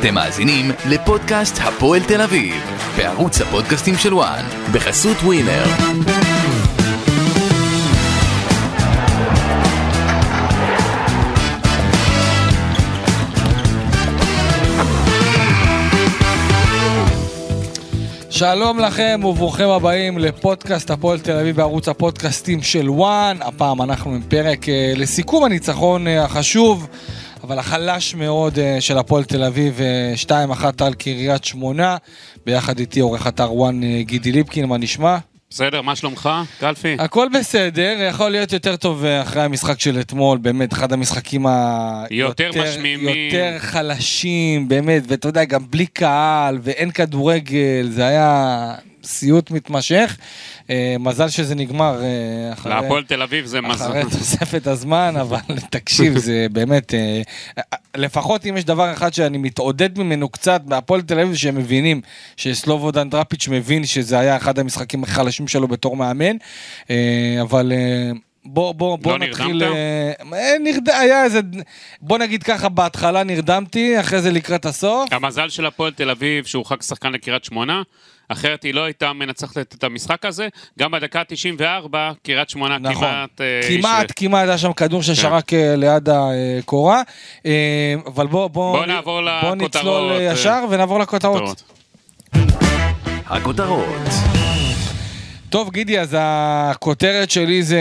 אתם מאזינים לפודקאסט הפועל תל אביב, בערוץ הפודקאסטים של וואן, בחסות ווינר. שלום לכם וברוכים הבאים לפודקאסט הפועל תל אביב בערוץ הפודקאסטים של וואן. הפעם אנחנו עם פרק אה, לסיכום הניצחון אה, החשוב, אבל החלש מאוד אה, של הפועל תל אביב, אה, 2-1 על קריית שמונה. ביחד איתי עורך אתר וואן אה, גידי ליפקין, מה נשמע? בסדר, מה שלומך, קלפי? הכל בסדר, יכול להיות יותר טוב אה, אחרי המשחק של אתמול, באמת אחד המשחקים ה... יותר משמימים. יותר חלשים, באמת, ואתה יודע, גם בלי קהל ואין כדורגל, זה היה סיוט מתמשך. אה, מזל שזה נגמר אה, אחרי... להפועל תל אביב זה מזל. אחרי תוספת הזמן, אבל תקשיב, זה באמת, אה, לפחות אם יש דבר אחד שאני מתעודד ממנו קצת בהפועל תל אביב, שהם מבינים שסלובודן דראפיץ' מבין שזה היה אחד המשחקים החלשים שלו בתור מאמן, אבל... בוא, בוא, בוא לא נתחיל... נרדמת? נרד... היה איזה... בוא נגיד ככה, בהתחלה נרדמתי, אחרי זה לקראת הסוף. המזל של הפועל תל אביב שהורחק שחקן לקריית שמונה, אחרת היא לא הייתה מנצחת את המשחק הזה. גם בדקה ה-94, קריית שמונה נכון. כמעט... אה, כמעט, ש- כמעט היה שם כדור ששרק אה, ליד הקורה. אה, אבל בוא, בוא, בוא נעבור בוא נצלול לכותרות, ישר ונעבור לכותרות. הכותרות. טוב, גידי, אז הכותרת שלי זה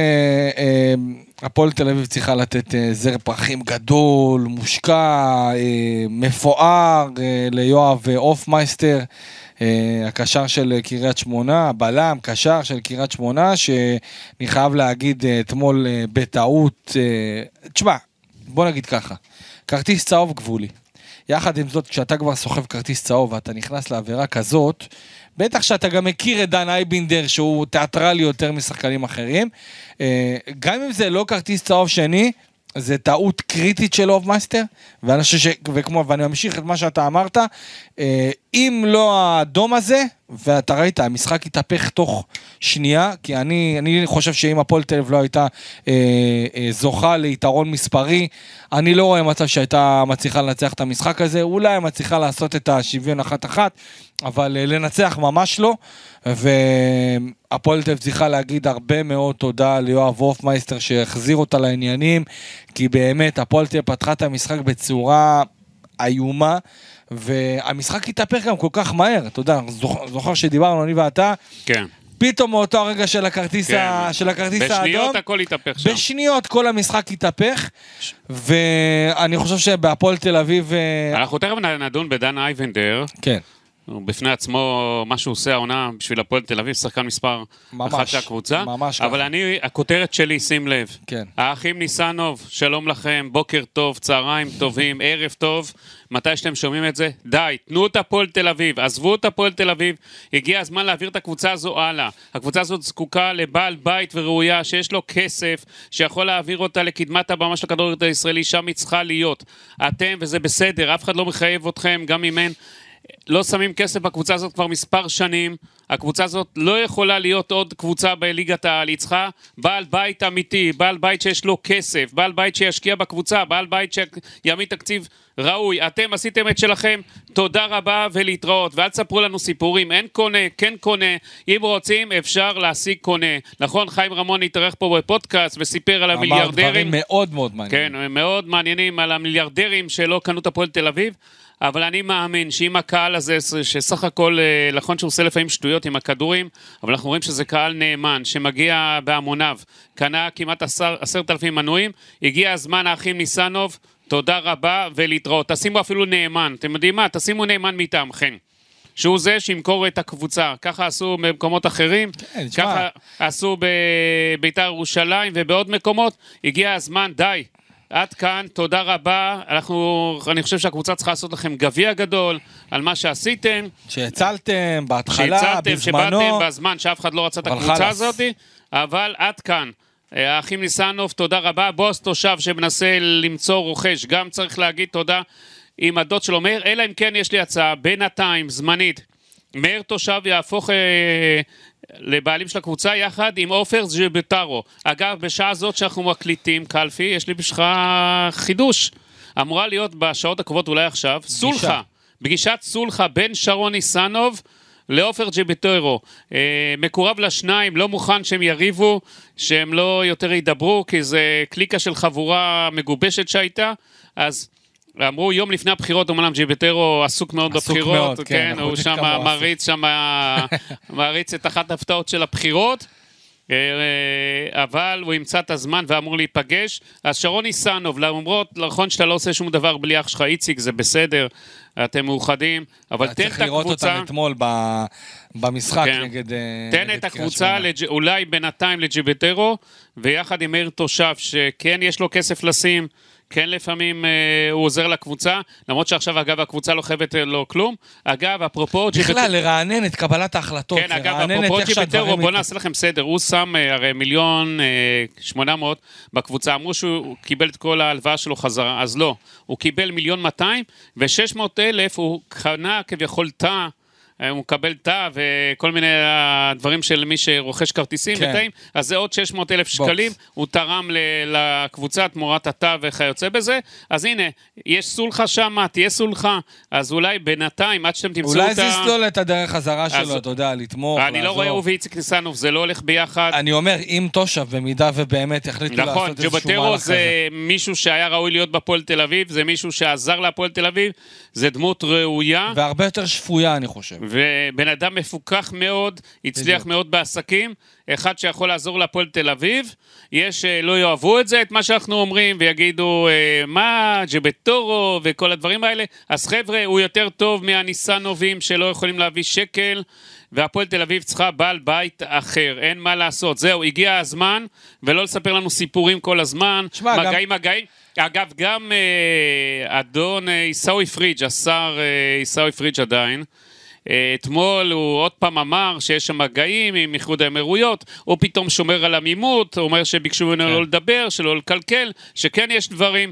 הפועל תל אביב צריכה לתת זר פרחים גדול, מושקע, מפואר ליואב הופמייסטר, הקשר של אה, קריית שמונה, הבלם, קשר של קריית שמונה, שאני חייב להגיד אה, אתמול אה, בטעות, אה, תשמע, בוא נגיד ככה, כרטיס צהוב גבולי. יחד עם זאת, כשאתה כבר סוחב כרטיס צהוב ואתה נכנס לעבירה כזאת, בטח שאתה גם מכיר את דן אייבינדר שהוא תיאטרלי יותר משחקנים אחרים. אה, גם אם זה לא כרטיס צהוב שני, זה טעות קריטית של הופמייסטר, ואני חושב ש... וכמו, ואני ממשיך את מה שאתה אמרת, אה, אם לא האדום הזה, ואתה ראית, המשחק התהפך תוך שנייה, כי אני, אני חושב שאם הפועל תל אביב לא הייתה אה, אה, זוכה ליתרון מספרי, אני לא רואה מצב שהייתה מצליחה לנצח את המשחק הזה, אולי מצליחה לעשות את השוויון אחת-אחת, אבל אה, לנצח ממש לא, והפועל תל אביב צריכה להגיד הרבה מאוד תודה ליואב הופמייסטר שהחזיר אותה לעניינים, כי באמת הפועל תל אביב פתחה את המשחק בצורה איומה. והמשחק התהפך גם כל כך מהר, אתה יודע, זוכ- זוכר שדיברנו, אני ואתה, כן. פתאום מאותו הרגע של הכרטיס, כן. ה... של הכרטיס האדום, בשניות הכל התהפך שם. בשניות כל המשחק התהפך, ואני חושב שבהפועל תל אביב, אה, אנחנו תכף נדון בדן אייבנדר. כן, הוא בפני עצמו, מה שהוא עושה העונה בשביל הפועל תל אביב, שחקן מספר ממש, אחת של הקבוצה. ממש אבל ככה. אני, הכותרת שלי, שים לב. כן. האחים ניסנוב, שלום לכם, בוקר טוב, צהריים טובים, ערב טוב. מתי שאתם שומעים את זה, די, תנו את הפועל תל אביב, עזבו את הפועל תל אביב, הגיע הזמן להעביר את הקבוצה הזו הלאה. הקבוצה הזאת זקוקה לבעל בית וראויה, שיש לו כסף, שיכול להעביר אותה לקדמת הבמה של הכדורגל הישראלי, שם היא צריכה להיות. אתם, וזה בסדר, אף אחד לא מחייב אתכם, גם אם אין. לא שמים כסף בקבוצה הזאת כבר מספר שנים. הקבוצה הזאת לא יכולה להיות עוד קבוצה בליגת העל. היא צריכה בעל בית אמיתי, בעל בית שיש לו כסף, בעל בית שישקיע בקבוצה, בעל בית שיעמיד תקציב ראוי. אתם עשיתם את שלכם, תודה רבה ולהתראות. ואל תספרו לנו סיפורים, אין קונה, כן קונה. אם רוצים, אפשר להשיג קונה. נכון, חיים רמון התארח פה בפודקאסט וסיפר על אמר המיליארדרים. דברים מאוד מאוד מעניינים. כן, מאוד מעניינים על המיליארדרים שלא קנו את הפועל תל אביב, אבל אני מאמין שאם הקהל הזה, שסך הכל, אה, נכון שהוא עושה לפעמים שטויות עם הכדורים, אבל אנחנו רואים שזה קהל נאמן, שמגיע בהמוניו, קנה כמעט עשר- עשרת אלפים מנויים, הגיע הזמן האחים ניסנוב, תודה רבה ולהתראות. תשימו אפילו נאמן, אתם יודעים מה? תשימו נאמן מטעמכם. שהוא זה שימכור את הקבוצה. ככה עשו במקומות אחרים, כן. ככה עשו בביתר ירושלים ובעוד מקומות. הגיע הזמן, די. עד כאן, תודה רבה. אנחנו, אני חושב שהקבוצה צריכה לעשות לכם גביע גדול על מה שעשיתם. שהצלתם בהתחלה, שהצלתם, בזמנו. שבאתם בזמן שאף אחד לא רצה את הקבוצה חלאס. הזאת, אבל עד כאן. אה, האחים ניסנוב, תודה רבה. בוס תושב שמנסה למצוא רוכש, גם צריך להגיד תודה עם הדוד שלו מאיר, אלא אם כן יש לי הצעה, בינתיים, זמנית. מאיר תושב יהפוך אה, לבעלים של הקבוצה יחד עם עופר ז'בטרו. אגב, בשעה זאת שאנחנו מקליטים, קלפי, יש לי בשבילך חידוש. אמורה להיות בשעות הקרובות, אולי עכשיו, סולחה. פגישת סולחה בין שרון ניסנוב לעופר ג'יביטוירו. אה, מקורב לשניים, לא מוכן שהם יריבו, שהם לא יותר ידברו, כי זה קליקה של חבורה מגובשת שהייתה, אז... אמרו יום לפני הבחירות, אומנם ג'יבטרו עסוק מאוד עסוק בבחירות, מאוד, כן, כן, הוא שם מעריץ שם, מעריץ את אחת ההפתעות של הבחירות. אה, אה, אבל הוא ימצא את הזמן ואמור להיפגש. אז שרון ניסנוב, למרות, נכון שאתה לא עושה שום דבר בלי אח שלך, איציק, זה בסדר, אתם מאוחדים, אבל תן צריך את לראות הקבוצה, אותם אתמול ב- במשחק כן. נגד... אה, תן נגד את הקבוצה. לג'- אולי בינתיים לג'יבטרו, ויחד עם מאיר תושב, שכן יש לו כסף לשים, כן לפעמים אה, הוא עוזר לקבוצה, למרות שעכשיו אגב הקבוצה לא חייבת אה, לו כלום. אגב, אפרופו בכלל, לרענן את קבלת ההחלטות, כן, אגב, אפרופו שהדברים... בואו נעשה לכם סדר. הוא שם אה, הרי מיליון אה, שמונה מאות בקבוצה. אמרו שהוא קיבל את כל ההלוואה שלו חזרה, אז לא. הוא קיבל מיליון מאתיים, ושש מאות אלף הוא קנה כביכול תא. אה, הוא מקבל תא וכל מיני הדברים של מי שרוכש כרטיסים כן. ותאים, אז זה עוד 600 אלף שקלים, הוא תרם ל- לקבוצה תמורת התא וכיוצא בזה, אז הנה, יש סולחה שם, תהיה סולחה, אז אולי בינתיים, עד שאתם תמצאו אולי את זה ה... יסלול את הדרך חזרה שלו, אתה יודע, לתמוך, אני לא לעזור. רואה הוא ואיציק ניסנוב, זה לא הולך ביחד. אני אומר, אם תושב, במידה ובאמת יחליטו נכון, לעשות איזשהו ג'ובטרו מהלך זה כזה. מישהו שהיה ראוי להיות בפועל תל אביב, זה מישהו שעזר להפועל תל אביב, זה דמות ראויה, והרבה יותר שפויה, אני חושב. ובן אדם מפוכח מאוד, הצליח בדיוק. מאוד בעסקים, אחד שיכול לעזור להפועל תל אביב. יש שלא יאהבו את זה, את מה שאנחנו אומרים, ויגידו, אה, מה, ג'בטורו וכל הדברים האלה. אז חבר'ה, הוא יותר טוב מהניסנובים שלא יכולים להביא שקל. והפועל תל אביב צריכה בעל בית אחר, אין מה לעשות. זהו, הגיע הזמן, ולא לספר לנו סיפורים כל הזמן. שמע, גם- מגעים, מגעים. אגב, גם אה, אדון אה, עיסאווי פריג', השר אה, עיסאווי פריג' עדיין, אה, אתמול הוא עוד פעם אמר שיש שם מגעים עם איחוד האמירויות, הוא פתאום שומר על עמימות, הוא אומר שביקשו ממנו כן. לא לדבר, שלא לקלקל, שכן יש דברים.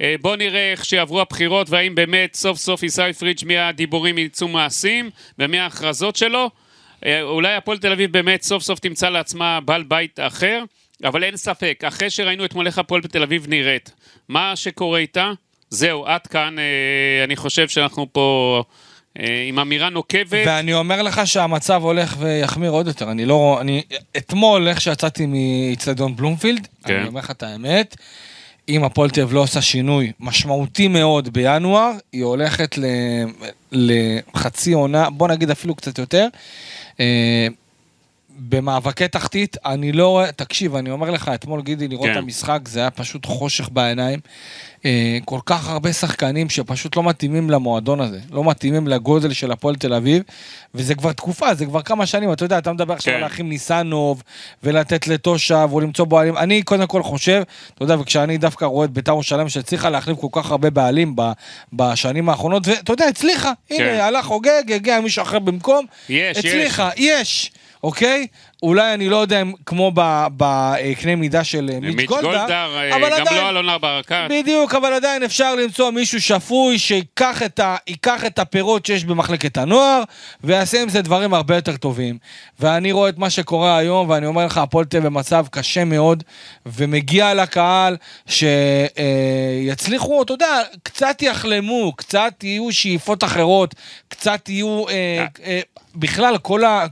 אה, בואו נראה איך שיעברו הבחירות והאם באמת סוף סוף עיסאווי פריג' מהדיבורים יצאו מעשים ומההכרזות שלו. אה, אולי הפועל תל אביב באמת סוף סוף תמצא לעצמה בעל בית אחר, אבל אין ספק, אחרי שראינו אתמול איך הפועל תל אביב נראית, מה שקורה איתה, זהו, עד כאן, אה, אני חושב שאנחנו פה אה, עם אמירה נוקבת. ואני אומר לך שהמצב הולך ויחמיר עוד יותר. אני לא... אני... אתמול, איך שיצאתי מאיצטדיון בלומפילד, כן. אני אומר לך את האמת, אם הפועל תל אביב לא עושה שינוי משמעותי מאוד בינואר, היא הולכת ל... לחצי עונה, בוא נגיד אפילו קצת יותר. במאבקי תחתית, אני לא רואה, תקשיב, אני אומר לך, אתמול גידי, לראות כן. את המשחק, זה היה פשוט חושך בעיניים. אה, כל כך הרבה שחקנים שפשוט לא מתאימים למועדון הזה, לא מתאימים לגודל של הפועל תל אביב, וזה כבר תקופה, זה כבר כמה שנים, אתה יודע, אתה מדבר עכשיו כן. על להכין ניסנוב, ולתת לתושב, או למצוא בעלים, אני קודם כל חושב, אתה יודע, וכשאני דווקא רואה את בית"ר ירושלים שהצליחה להחליף כל כך הרבה בעלים ב- בשנים האחרונות, ואתה יודע, הצליחה, הנה, הלך חוגג, הגיע מישהו אחר במקום, יש, יש. הצליחה, יש, אוקיי? אולי אני לא יודע אם כמו בקנה מידה של אה, מיץ' גולדהר, גולדהר, אה, אבל גם עדיין, לא אלונה ברקת. בדיוק, אבל עדיין אפשר למצוא מישהו שפוי שיקח את, ה, את הפירות שיש במחלקת הנוער ויעשה עם זה דברים הרבה יותר טובים. ואני רואה את מה שקורה היום, ואני אומר לך, הפועל תל במצב קשה מאוד, ומגיע לקהל שיצליחו, אתה יודע, קצת יחלמו, קצת יהיו שאיפות אחרות, קצת יהיו... אה, אה, בכלל,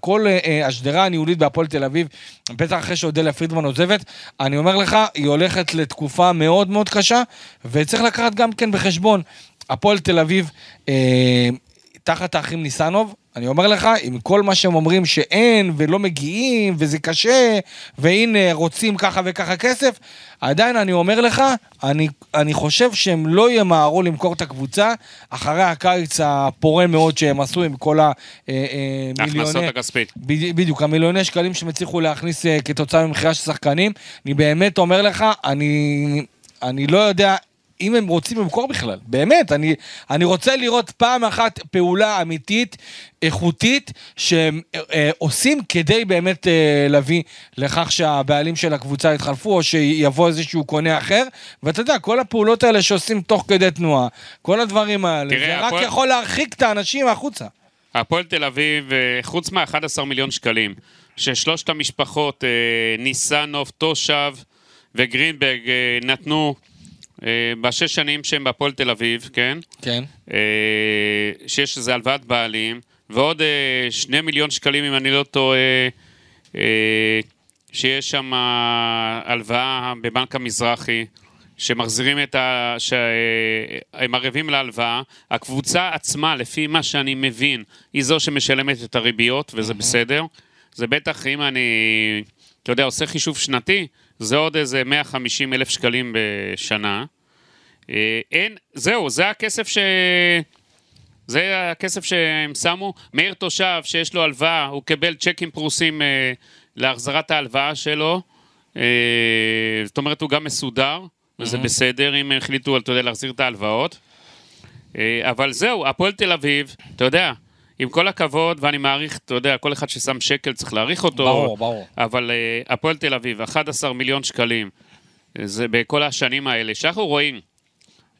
כל, אה, אה, השדרה הניהולית בהפועל תל אביב, בטח אחרי שאודליה פרידמן עוזבת, אני אומר לך, היא הולכת לתקופה מאוד מאוד קשה, וצריך לקחת גם כן בחשבון, הפועל תל אביב, אה, תחת האחים ניסנוב, אני אומר לך, עם כל מה שהם אומרים שאין ולא מגיעים וזה קשה, והנה רוצים ככה וככה כסף, עדיין אני אומר לך, אני, אני חושב שהם לא ימהרו למכור את הקבוצה אחרי הקיץ הפורה מאוד שהם עשו עם כל המיליוני... ההכנסות הכספית. בד- בדיוק, המיליוני שקלים שהם הצליחו להכניס אה, כתוצאה ממכירה של שחקנים, אני באמת אומר לך, אני, אני לא יודע אם הם רוצים למכור בכלל, באמת, אני, אני רוצה לראות פעם אחת פעולה אמיתית, איכותית, שהם אה, אה, עושים כדי באמת אה, להביא לכך שהבעלים של הקבוצה יתחלפו, או שיבוא איזשהו קונה אחר, ואתה יודע, כל הפעולות האלה שעושים תוך כדי תנועה, כל הדברים האלה, תראה, זה רק הפועל- יכול להרחיק את האנשים החוצה. הפועל תל אביב, אה, חוץ מה-11 מיליון שקלים, ששלושת המשפחות, אה, ניסנוב, תושב וגרינברג, אה, נתנו בשש שנים שהם בהפועל תל אביב, כן? כן. אה, שיש איזה הלוואת בעלים, ועוד אה, שני מיליון שקלים, אם אני לא טועה, אה, שיש שם הלוואה בבנק המזרחי, שמחזירים את ה... שהם ערבים להלוואה. הקבוצה עצמה, לפי מה שאני מבין, היא זו שמשלמת את הריביות, וזה בסדר. זה בטח, אם אני, אתה יודע, עושה חישוב שנתי, זה עוד איזה 150 אלף שקלים בשנה. אה, אין, זהו, זה הכסף ש... זה הכסף שהם שמו. מאיר תושב, שיש לו הלוואה, הוא קיבל צ'קים פרוסים אה, להחזרת ההלוואה שלו. אה, זאת אומרת, הוא גם מסודר, וזה בסדר אם החליטו, אתה יודע, להחזיר את ההלוואות. אה, אבל זהו, הפועל תל אביב, אתה יודע, עם כל הכבוד, ואני מעריך, אתה יודע, כל אחד ששם שקל צריך להעריך אותו. ברור, ברור. אבל אה, הפועל תל אביב, 11 מיליון שקלים, זה בכל השנים האלה, שאנחנו רואים,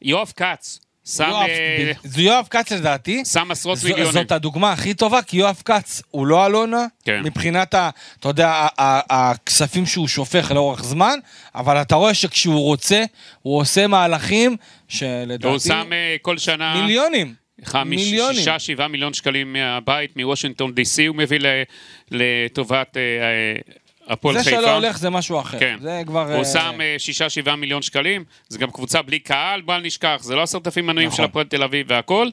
יואב כץ, שם, אה, זה יואב כץ לדעתי. שם עשרות זו- מיליונים. זאת הדוגמה הכי טובה, כי יואב כץ הוא לא אלונה, כן. מבחינת, ה, אתה יודע, הכספים שהוא שופך לאורך זמן, אבל אתה רואה שכשהוא רוצה, הוא עושה מהלכים שלדעתי... הוא שם אה, כל שנה... מיליונים. חמיש, מיליונים. שישה, שבעה מיליון שקלים מהבית, מוושינגטון די.סי, הוא מביא לטובת אה, אה, הפועל זה חיפה. שלא הולך זה משהו אחר. כן. זה כבר... הוא אה, שם שישה, שבעה מיליון שקלים, זה גם קבוצה בלי קהל, בל נשכח, זה לא עשרת אלפים מנויים נכון. של הפועל תל אביב והכל.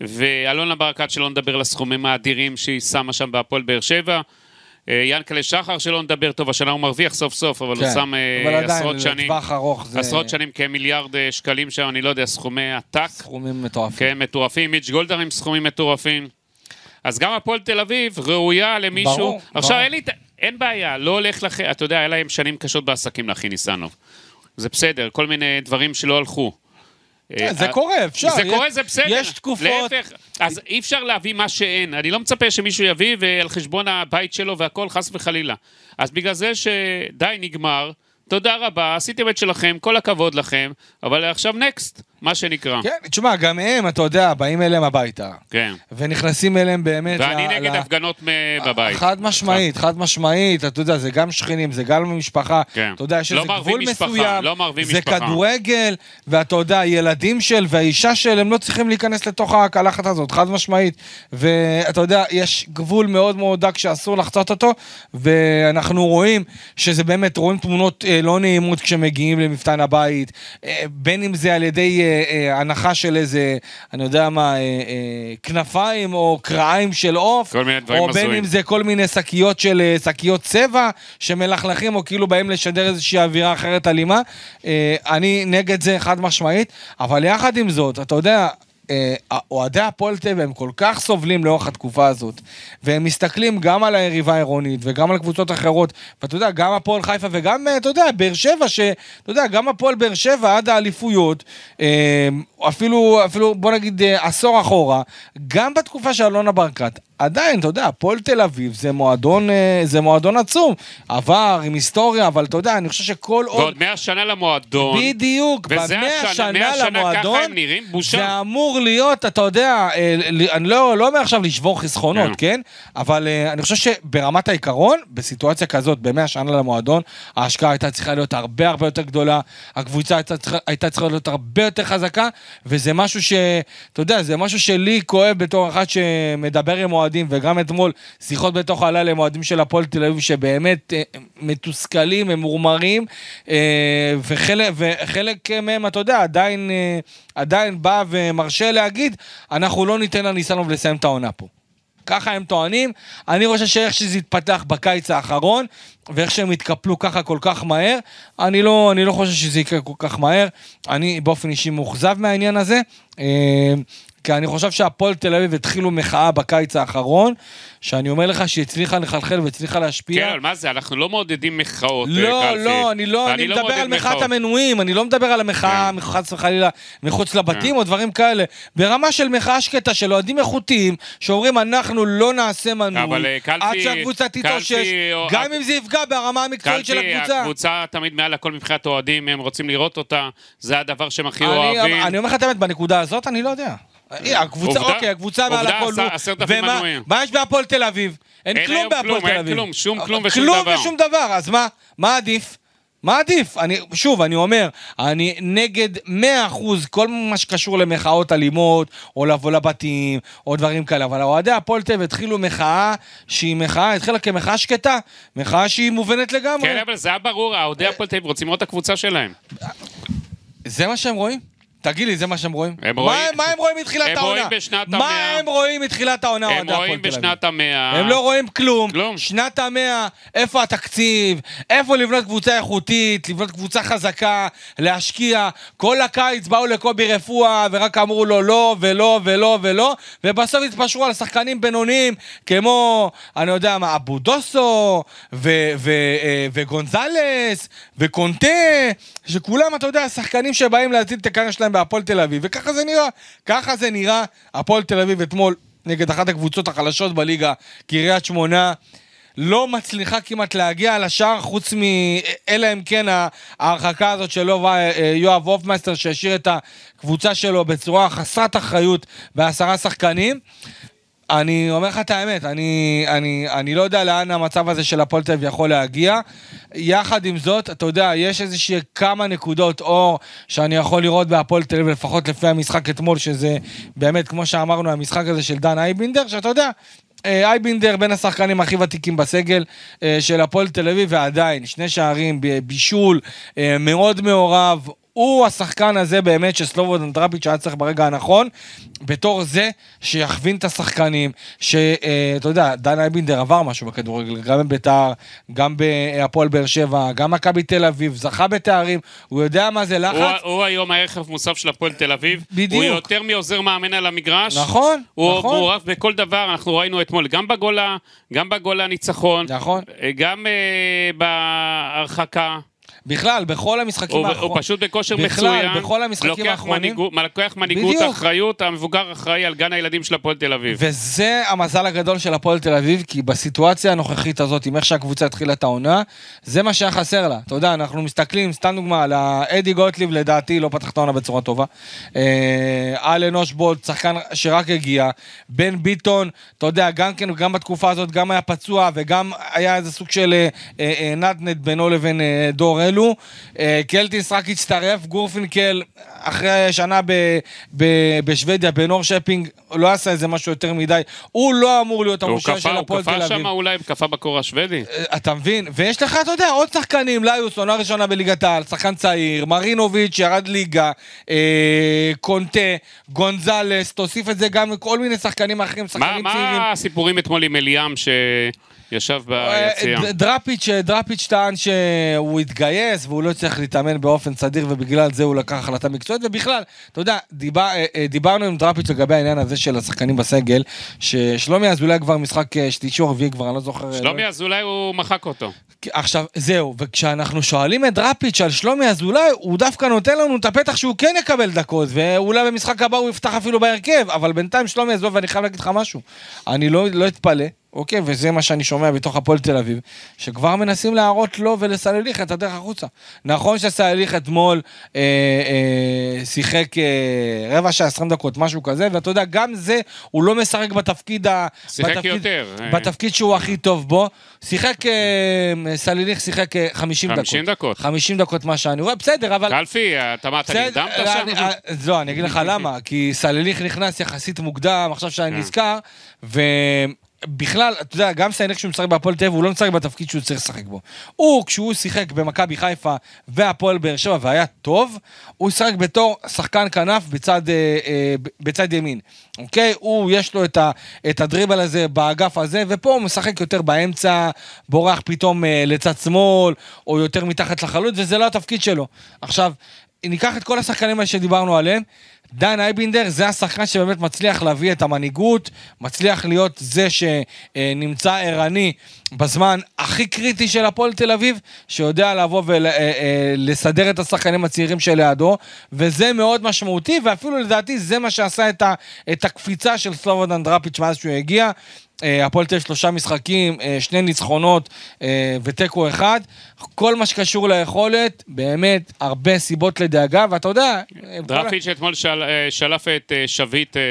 ואלונה ברקת, שלא נדבר על הסכומים האדירים שהיא שמה שם בהפועל באר שבע. אה, ינקלה שחר, שלא נדבר, טוב, השנה הוא מרוויח סוף סוף, אבל הוא כן. שם אה, אבל עדיין, עשרות שנים, לטווח ארוך זה עשרות שנים כמיליארד אה, שקלים שם, אני לא יודע, סכומי עתק. סכומים מטורפים. כן, מטורפים, מיץ' גולדהר עם סכומים מטורפים. אז גם הפועל תל אביב ראויה למישהו. ברור, עכשיו, ברור. אין לי... אין בעיה, לא הולך לכם... אתה יודע, היה להם שנים קשות בעסקים לאחי ניסנוב. זה בסדר, כל מיני דברים שלא הלכו. כן, זה אה, קורה, אפשר. זה קורה, זה בסדר. יש תקופות... להפך, אז אי אפשר להביא מה שאין. אני לא מצפה שמישהו יביא ועל חשבון הבית שלו והכל, חס וחלילה. אז בגלל זה שדי, נגמר. תודה רבה, עשיתם את שלכם, כל הכבוד לכם, אבל עכשיו נקסט, מה שנקרא. כן, תשמע, גם הם, אתה יודע, באים אליהם הביתה. כן. ונכנסים אליהם באמת... ואני ל- נגד ל- הפגנות מ- בבית. חד משמעית, חד משמעית, אתה יודע, זה גם שכנים, זה גם משפחה, כן. אתה יודע, יש לא איזה מערבים גבול משפחה, מסוים, לא מערבים זה משפחה. כדורגל, ואתה יודע, ילדים של והאישה של, הם לא צריכים להיכנס לתוך הקלחת הזאת, חד משמעית, ואתה יודע, יש גבול מאוד מאוד דק שאסור לחצות אותו, ואנחנו רואים שזה באמת, רואים תמונות אה, לא נעימות כשמגיעים למפתן הבית, אה, בין אם זה על ידי אה, אה, הנחה של איזה, אני יודע מה, אה, אה, כנפיים או קרעיים של עוף, כל מיני דברים או בין הזויים. אם זה כל מיני שקיות של שקיות צבע שמלכלכים או כאילו באים לשדר איזושהי אווירה אחרת אלימה. אה, אני נגד זה חד משמעית, אבל יחד עם זאת, אתה יודע, אוהדי הפועל טבע הם כל כך סובלים לאורך התקופה הזאת, והם מסתכלים גם על היריבה העירונית וגם על קבוצות אחרות, ואתה יודע, גם הפועל חיפה וגם, אה, אתה יודע, באר שבע, שאתה יודע, גם הפועל באר שבע עד האליפויות, אה, אפילו, אפילו, בוא נגיד, אה, עשור אחורה, גם בתקופה של אלונה ברקת, עדיין, אתה יודע, הפועל תל אביב זה מועדון, אה, זה מועדון עצום, עבר עם היסטוריה, אבל אתה יודע, אני חושב שכל עוד... ועוד 100 שנה למועדון. בדיוק, וזה במאה השנה, שנה 100 שנה למועדון, נראים. זה אמור להיות, אתה יודע, אה, אני לא, לא אומר עכשיו לשבור חסכונות, כן. כן? אבל אני חושב שברמת העיקרון, בסיטואציה כזאת, במאה שנה למועדון, ההשקעה הייתה צריכה להיות הרבה הרבה יותר גדולה, הקבוצה הייתה צריכה, הייתה צריכה להיות הרבה יותר חזקה, וזה משהו ש... אתה יודע, זה משהו שלי כואב בתור אחד שמדבר עם אוהדים, וגם אתמול שיחות בתוך הלילה עם אוהדים של הפועל תל אביב, שבאמת אה, מתוסכלים, הם מורמרים, אה, וחלק, וחלק מהם, אתה יודע, עדיין, אה, עדיין בא ומרשה להגיד, אנחנו לא ניתן לניסנוב לסיים את העונה פה. ככה הם טוענים, אני חושב שאיך שזה התפתח בקיץ האחרון, ואיך שהם התקפלו ככה כל כך מהר, אני לא, אני לא חושב שזה יקרה כל כך מהר. אני באופן אישי מאוכזב מהעניין הזה, אה, כי אני חושב שהפועל תל אביב התחילו מחאה בקיץ האחרון, שאני אומר לך שהיא הצליחה לחלחל והצליחה להשפיע. כן, אבל מה זה, אנחנו לא מעודדים מחאות, אה, לא, קלפי. לא, אני לא, אני מדבר מעודד על מחאת. המנויים, אני לא מדבר על המחאה, כן. חס וחלילה, מחוץ לבתים כן. או דברים כאלה. ברמה של מחאה שקטה של אוהדים איכותיים, שאומרים אנחנו לא נעשה אבל, מנוי, אה, קלפי- עד שהקבוצה תתאושש, גם אם זה יפגע ברמה המקצועית של הקבוצה. הקבוצה תמיד מעל הכל מבחינת אוהדים, הם רוצים לראות אותה, זה הדבר שהם הכי אני- אוהבים. אני אומר לך את האמת, בנקודה הזאת אני לא יודע. אה, הקבוצה, אוקיי, הקבוצה מעל הכל, ומה יש בהפועל תל אביב? אין אין כלום בהפועל כלום, תל אין אביב. כלום, שום כלום ושום כלום דבר. ושום דבר, אז מה? מה עדיף? מה עדיף? אני, שוב, אני אומר, אני נגד 100% כל מה שקשור למחאות אלימות, או לבוא לבתים, או דברים כאלה, אבל אוהדי הפועל תל אביב התחילו מחאה שהיא מחאה, התחילה כמחאה שקטה, מחאה שהיא מובנת לגמרי. כן, אבל זה היה ברור, אוהדי הפועל תל אביב רוצים לראות את הקבוצה שלהם. זה מה שהם רואים? תגיד לי, זה מה שהם רואים? הם מה, רואים- מה הם רואים מתחילת הם העונה? רואים בשנת מה המאה. הם רואים מתחילת העונה, הם רואים? בשנת המאה. הם לא רואים כלום. כלום. שנת המאה, איפה התקציב? איפה לבנות קבוצה איכותית, לבנות קבוצה חזקה, להשקיע? כל הקיץ באו לקובי רפואה ורק אמרו לו לא ולא ולא ולא, ובסוף התפשרו על שחקנים בינוניים כמו, אני יודע מה, אבו דוסו, אה, וגונזלס, וקונטה, שכולם, אתה יודע, שחקנים שבאים להציל את הקריירה שלהם בהפועל תל אביב, וככה זה נראה. ככה זה נראה. הפועל תל אביב אתמול נגד אחת הקבוצות החלשות בליגה, קריית שמונה. לא מצליחה כמעט להגיע לשער, חוץ מ... אלא אם כן ההרחקה הזאת של יואב- הופמייסטר, שהשאיר את הקבוצה שלו בצורה חסרת אחריות בעשרה שחקנים. אני אומר לך את האמת, אני, אני, אני לא יודע לאן המצב הזה של הפועל תל אביב יכול להגיע. יחד עם זאת, אתה יודע, יש איזושהי כמה נקודות אור שאני יכול לראות בהפועל תל אביב, לפחות לפי המשחק אתמול, שזה באמת, כמו שאמרנו, המשחק הזה של דן אייבינדר, שאתה יודע, אה, אייבינדר בין השחקנים הכי ותיקים בסגל אה, של הפועל תל אביב, ועדיין, שני שערים, בישול, אה, מאוד מעורב. הוא השחקן הזה באמת שסלובודן דראפיץ' היה צריך ברגע הנכון, בתור זה שיכווין את השחקנים, שאתה יודע, דן אייבינדר עבר משהו בכדורגל, גם בביתר, גם בהפועל באר שבע, גם מכבי תל אביב, זכה בתארים, הוא יודע מה זה הוא- לחץ. הוא היום הערך מוסף של הפועל תל אביב. בדיוק. הוא יותר מעוזר מאמן על המגרש. נכון, הוא נכון. מעורב בכל דבר, אנחנו ראינו אתמול, גם בגולה, גם בגול הניצחון. נכון. גם אה, בהרחקה. בכלל, בכל המשחקים האחרונים. הוא פשוט בכושר בכלל, מצוין. בכל המשחקים האחרונים. לוקח מנהיגות. אחריות, המבוגר אחראי על גן הילדים של הפועל תל אביב. וזה המזל הגדול של הפועל תל אביב, כי בסיטואציה הנוכחית הזאת, עם איך שהקבוצה התחילה את העונה, זה מה שהיה חסר לה. אתה יודע, אנחנו מסתכלים, סתם דוגמה, על אדי גוטליב, לדעתי, לא פתח את העונה בצורה טובה. אה, אלן אושבולט, שחקן שרק הגיע. בן ביטון, אתה יודע, גם כן, גם בתקופה הזאת, גם היה פצוע, וגם היה איזה סוג של אה, אה, נדנד בינו לבין דור אלו. אה, קלטיס רק הצטרף, גורפינקל, אחרי שנה ב- ב- בשוודיה, בנור שפינג, לא עשה איזה משהו יותר מדי. הוא לא אמור להיות הוא המושל של הוא הפועל תל אביב. שם אולי, קפא בקור השוודי. אה, אתה מבין? ויש לך, אתה יודע, עוד שחקנים, ליוס, עונה ראשונה בליגת העל, שחקן צעיר, מרינוביץ' שירד ליגה, אה, קונטה, גונזלס, תוסיף את זה גם כל מיני שחקנים אחרים, מה, שחקנים צעירים. מה הסיפורים אתמול עם אליאם שישב ביציע? אה, ד- דראפיץ', דראפיץ' טען שהוא התגייס והוא לא הצליח להתאמן באופן סדיר ובגלל זה הוא לקח החלטה מקצועית ובכלל, אתה יודע, דיבר, אה, אה, דיברנו עם דראפיץ' לגבי העניין הזה של השחקנים בסגל, ששלומי אזולאי כבר משחק אה, שלישי או רביעי כבר, אני לא זוכר. אה, שלומי אזולאי הוא מחק אותו. עכשיו, זהו, וכשאנחנו שואלים את דראפיץ' על שלומי אזולאי, הוא דווקא נותן לנו את הפתח שהוא כן יקבל דקות, ואולי במשחק הבא הוא יפתח אפילו בהרכב, אבל בינתיים שלומי אזולאי, ואני חייב להגיד לך משהו, אני לא, לא אתפלא, אוקיי, וזה מה שאני שומע בתוך הפועל תל אביב, שכבר מנסים להראות לו ולסלליך את הדרך החוצה. נכון שסלליך אתמול אה, אה, שיחק אה, רבע שעה, 20 דקות, משהו כזה, ואתה יודע, גם זה, הוא לא משחק בתפקיד ה... שיחק בתפקיד, יותר, אה. בתפקיד שהוא הכי טוב בו. שיחק, אה, סליליך שיחק אה, 50 דקות. 50 דקות. 50 דקות מה שאני רואה, בסדר, אבל... קלפי, אתה מה, אתה נרדמת אני- שם? אה, לא, אני אגיד לך למה, כי סליליך נכנס יחסית מוקדם, עכשיו שאני כן. נזכר, ובכלל, אתה יודע, גם סליליך כשהוא משחק בהפועל תל אביב, הוא לא משחק בתפקיד שהוא צריך לשחק בו. הוא, כשהוא שיחק במכבי חיפה והפועל באר שבע והיה טוב, הוא שיחק בתור שחקן כנף בצד, אה, אה, בצד ימין. אוקיי? הוא, יש לו את, ה, את הדריבל הזה באגף הזה, ופה הוא משחק יותר באמצע, בורח פתאום אה, לצד שמאל, או יותר מתחת לחלוץ, וזה לא התפקיד שלו. עכשיו, ניקח את כל השחקנים האלה שדיברנו עליהם, דן אייבינדר זה השחקן שבאמת מצליח להביא את המנהיגות, מצליח להיות זה שנמצא ערני בזמן הכי קריטי של הפועל תל אביב, שיודע לבוא ולסדר את השחקנים הצעירים שלידו, וזה מאוד משמעותי, ואפילו לדעתי זה מה שעשה את, ה, את הקפיצה של סלובודן דראפיץ' מאז שהוא הגיע. אה, הפועל תל אביב שלושה משחקים, אה, שני ניצחונות אה, ותיקו אחד. כל מה שקשור ליכולת, באמת, הרבה סיבות לדאגה, ואתה יודע... עם כל ה- דראפיץ' אתמול שאל של- אה, שלף את אה, שביט, אה,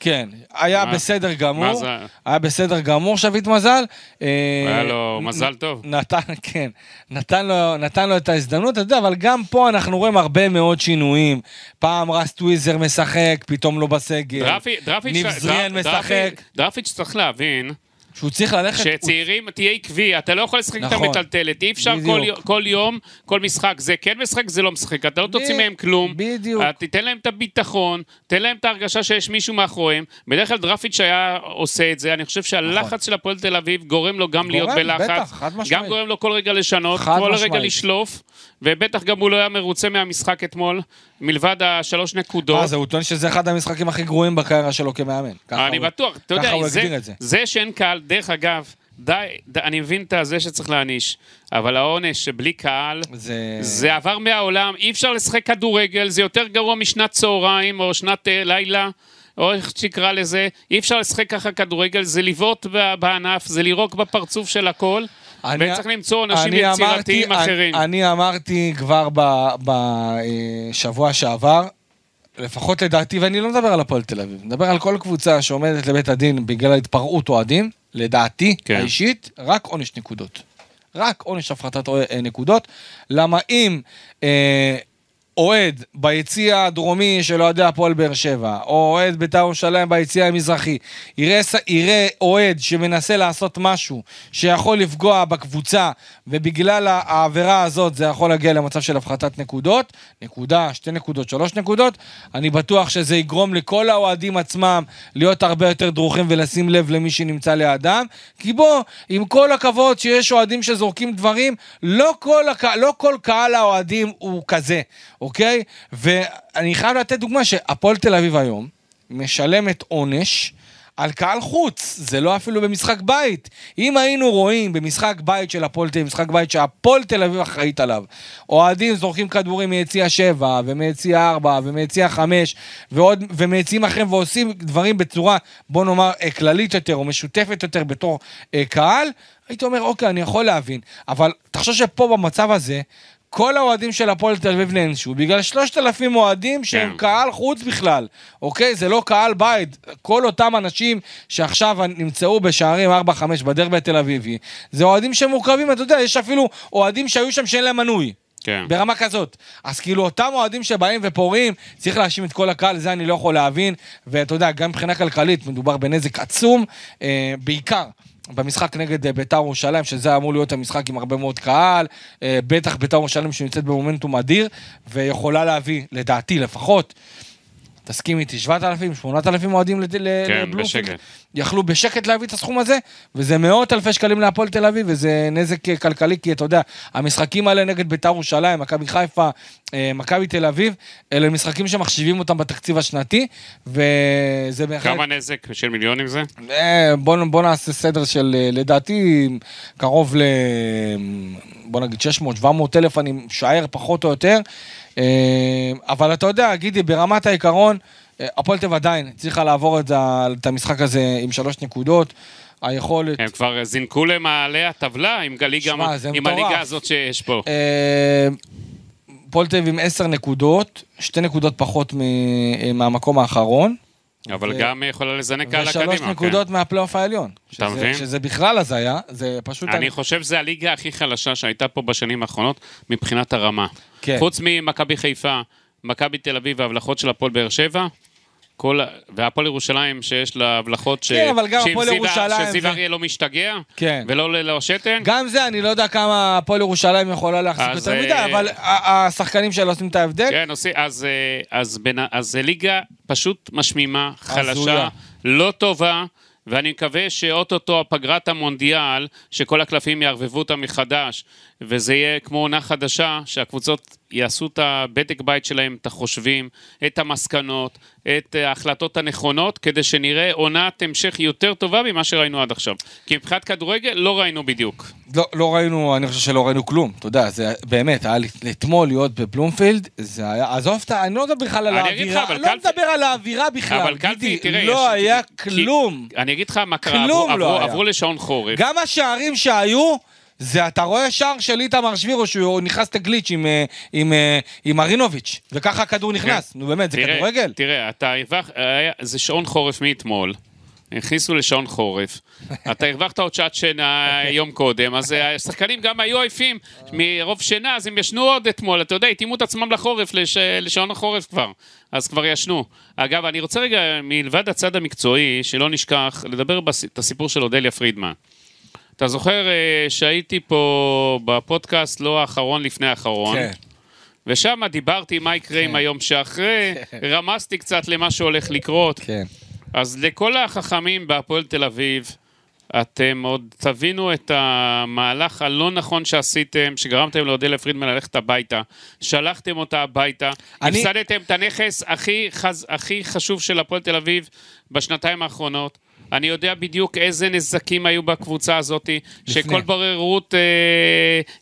כן, היה מה? בסדר גמור, מה זה? היה בסדר גמור שביט מזל. היה לו מזל טוב. נתן, כן, נתן לו, נתן לו את ההזדמנות, אתה יודע, אבל גם פה אנחנו רואים הרבה מאוד שינויים. פעם רס טוויזר משחק, פתאום לא בסגל. דרפי- דרפיץ' ניב זריאן משחק. דרפיץ'- דרפיץ' צריך להבין שהוא צריך ללכת... שצעירים, תהיה עקבי, אתה לא יכול לשחק איתם נכון. מטלטלת, אי אפשר. כל, כל יום, כל משחק, זה כן משחק, זה לא משחק, אתה לא תוציא ב- מהם כלום. בדיוק. אתה תיתן להם את הביטחון, תן להם את ההרגשה שיש מישהו מאחוריהם. בדרך כלל דרפיץ' היה עושה את זה, אני חושב שהלחץ של הפועל תל אביב גורם לו גם להיות נכון. גורם, בלחץ, בטח, חד גם משמעית. גורם לו כל רגע לשנות, כל רגע משמעית. לשלוף, ובטח גם הוא לא היה מרוצה מהמשחק אתמול, מלבד השלוש נקודות. אה, זה הוא טוען שזה אחד המשחקים הכי גרועים בקריירה שלו כמאמן. אני הוא- בטוח, אתה יודע, זה, זה. זה שאין קהל, דרך אגב, די, די, אני מבין את זה שצריך להעניש, אבל העונש שבלי קהל, זה... זה עבר מהעולם, אי אפשר לשחק כדורגל, זה יותר גרוע משנת צהריים או שנת אה, לילה. או איך שתקרא לזה, אי אפשר לשחק ככה כדורגל, זה לבעוט בענף, זה לירוק בפרצוף של הכל, וצריך למצוא אנשים אני יצירתיים אחרים. אני, אני אמרתי כבר בשבוע שעבר, לפחות לדעתי, ואני לא מדבר על הפועל תל אביב, מדבר על כל קבוצה שעומדת לבית הדין בגלל התפרעות אוהדים, לדעתי, כן. האישית, רק עונש נקודות. רק עונש הפחתת אה, נקודות. למה אם אה, אוהד ביציע הדרומי של אוהדי הפועל באר שבע, או אוהד בית"ר ירושלים ביציע המזרחי, יראה, יראה אוהד שמנסה לעשות משהו שיכול לפגוע בקבוצה, ובגלל העבירה הזאת זה יכול להגיע למצב של הפחתת נקודות, נקודה, שתי נקודות, שלוש נקודות, אני בטוח שזה יגרום לכל האוהדים עצמם להיות הרבה יותר דרוכים ולשים לב למי שנמצא לידם, כי בוא, עם כל הכבוד שיש אוהדים שזורקים דברים, לא כל, הק... לא כל קהל האוהדים הוא כזה, אוקיי? ואני חייב לתת דוגמה שהפועל תל אביב היום משלמת עונש. על קהל חוץ, זה לא אפילו במשחק בית. אם היינו רואים במשחק בית של הפועל תל אביב, משחק בית שהפועל תל אביב אחראית עליו, אוהדים זורקים כדורים מיציע 7, ומיציע 4, ומיציע 5, ועוד, ומיציעים אחרים, ועושים דברים בצורה, בוא נאמר, אה, כללית יותר, או משותפת יותר בתור אה, קהל, הייתי אומר, אוקיי, אני יכול להבין. אבל תחשוב שפה במצב הזה, כל האוהדים של הפועל תל אביב נענשו בגלל שלושת אלפים אוהדים שהם כן. קהל חוץ בכלל, אוקיי? זה לא קהל בית. כל אותם אנשים שעכשיו נמצאו בשערים 4-5 בדרבי התל אביבי, זה אוהדים שמורכבים, אתה יודע, יש אפילו אוהדים שהיו שם שאין להם מנוי. כן. ברמה כזאת. אז כאילו אותם אוהדים שבאים ופורעים, צריך להאשים את כל הקהל, זה אני לא יכול להבין. ואתה יודע, גם מבחינה כלכלית מדובר בנזק עצום, אה, בעיקר. במשחק נגד אה, ביתר ירושלים, שזה אמור להיות המשחק עם הרבה מאוד קהל, אה, בטח ביתר ירושלים שנמצאת במומנטום אדיר, ויכולה להביא, לדעתי לפחות, תסכים איתי, 7,000, 8,000 אוהדים כן, לבלומפילד. בשקט. יכלו בשקט להביא את הסכום הזה, וזה מאות אלפי שקלים להפועל תל אביב, וזה נזק אה, כלכלי, כי אתה יודע, המשחקים האלה נגד ביתר ירושלים, מכבי חיפה, אה, מכבי תל אביב, אלה משחקים שמחשיבים אותם בתקציב השנתי, וזה בהחלט... כמה נזק של מיליונים זה? אה, בוא, בוא נעשה סדר של, לדעתי, קרוב ל... בוא נגיד 600-700 אלף, אני משער פחות או יותר. אה, אבל אתה יודע, גידי, ברמת העיקרון, אה, הפועל תל עדיין צריכה לעבור את, את המשחק הזה עם שלוש נקודות. היכולת... הם כבר זינקו למעלה הטבלה עם הליגה, זה עם. הליגה הזאת שיש פה. אה, הפועל תל אביב עם עשר נקודות, שתי נקודות פחות מהמקום האחרון. אבל ו- גם יכולה לזנק הלאה קדימה. ושלוש כן. נקודות מהפלייאוף העליון. אתה שזה- מבין? שזה בכלל הזיה, זה פשוט... אני חושב שזו הליגה הכי חלשה שהייתה פה בשנים האחרונות מבחינת הרמה. כן. חוץ ממכבי חיפה, מכבי תל אביב וההבלחות של הפועל באר שבע, כל... והפועל ירושלים שיש לה הבלחות ש... כן, אבל גם הפועל ירושלים שזיו אריה לא משתגע, כן. ולא ללא שתן. גם זה, אני לא יודע כמה הפועל ירושלים יכולה להחזיק יותר אה, מדי, אבל השחקנים שלה עושים את ההבדל. כן, עושים, אז, אה, זה ליגה פשוט משמימה. חלשה, לא טובה, ואני מקווה שאו-טו-טו פגרת המונדיאל, שכל הקלפים יערבבו אותה מחדש, וזה יהיה כמו עונה חדשה, שהקבוצות יעשו את הבדק בית שלהם, את החושבים, את המסקנות, את ההחלטות הנכונות, כדי שנראה עונת המשך יותר טובה ממה שראינו עד עכשיו. כי מבחינת כדורגל לא ראינו בדיוק. לא, לא ראינו, אני חושב שלא ראינו כלום. אתה יודע, זה באמת, היה אתמול להיות בבלומפילד, זה היה, עזוב. אני לא מדבר בכלל על אני האווירה, אבל לא קלפי- מדבר על האווירה בכלל, אבל קלפי, תראה, לא יש- היה כלום. אני אגיד לך מה קרה, עברו, לא. עברו לשעון חורף. גם השערים שהיו, זה אתה רואה שער של איתמר שבירו שהוא נכנס לגליץ' עם, אה, עם, אה, עם מרינוביץ', וככה הכדור נכנס. נו באמת, זה תראה, כדורגל? תראה, אתה הרווח... היה- זה שעון חורף מאתמול. הכניסו לשעון חורף. אתה הרווחת עוד שעת שינה יום קודם, אז אה, השחקנים גם היו עייפים מרוב שינה, אז הם ישנו עוד אתמול. אתה יודע, התאימו את עצמם לחורף, לש... לשעון החורף כבר. אז כבר ישנו. אגב, אני רוצה רגע, מלבד הצד המקצועי, שלא נשכח, לדבר בס... את הסיפור של אודליה פרידמן. אתה זוכר אה, שהייתי פה בפודקאסט לא האחרון לפני האחרון, כן. ושם דיברתי מה יקרה עם היום שאחרי, רמזתי קצת למה שהולך לקרות. כן. אז לכל החכמים בהפועל תל אביב, אתם עוד תבינו את המהלך הלא נכון שעשיתם, שגרמתם לאודליה פרידמן ללכת הביתה, שלחתם אותה הביתה, אני- הפסדתם את הנכס הכי, חז... הכי חשוב של הפועל תל אביב בשנתיים האחרונות. אני יודע בדיוק איזה נזקים היו בקבוצה הזאת, שכל בוררות, אה,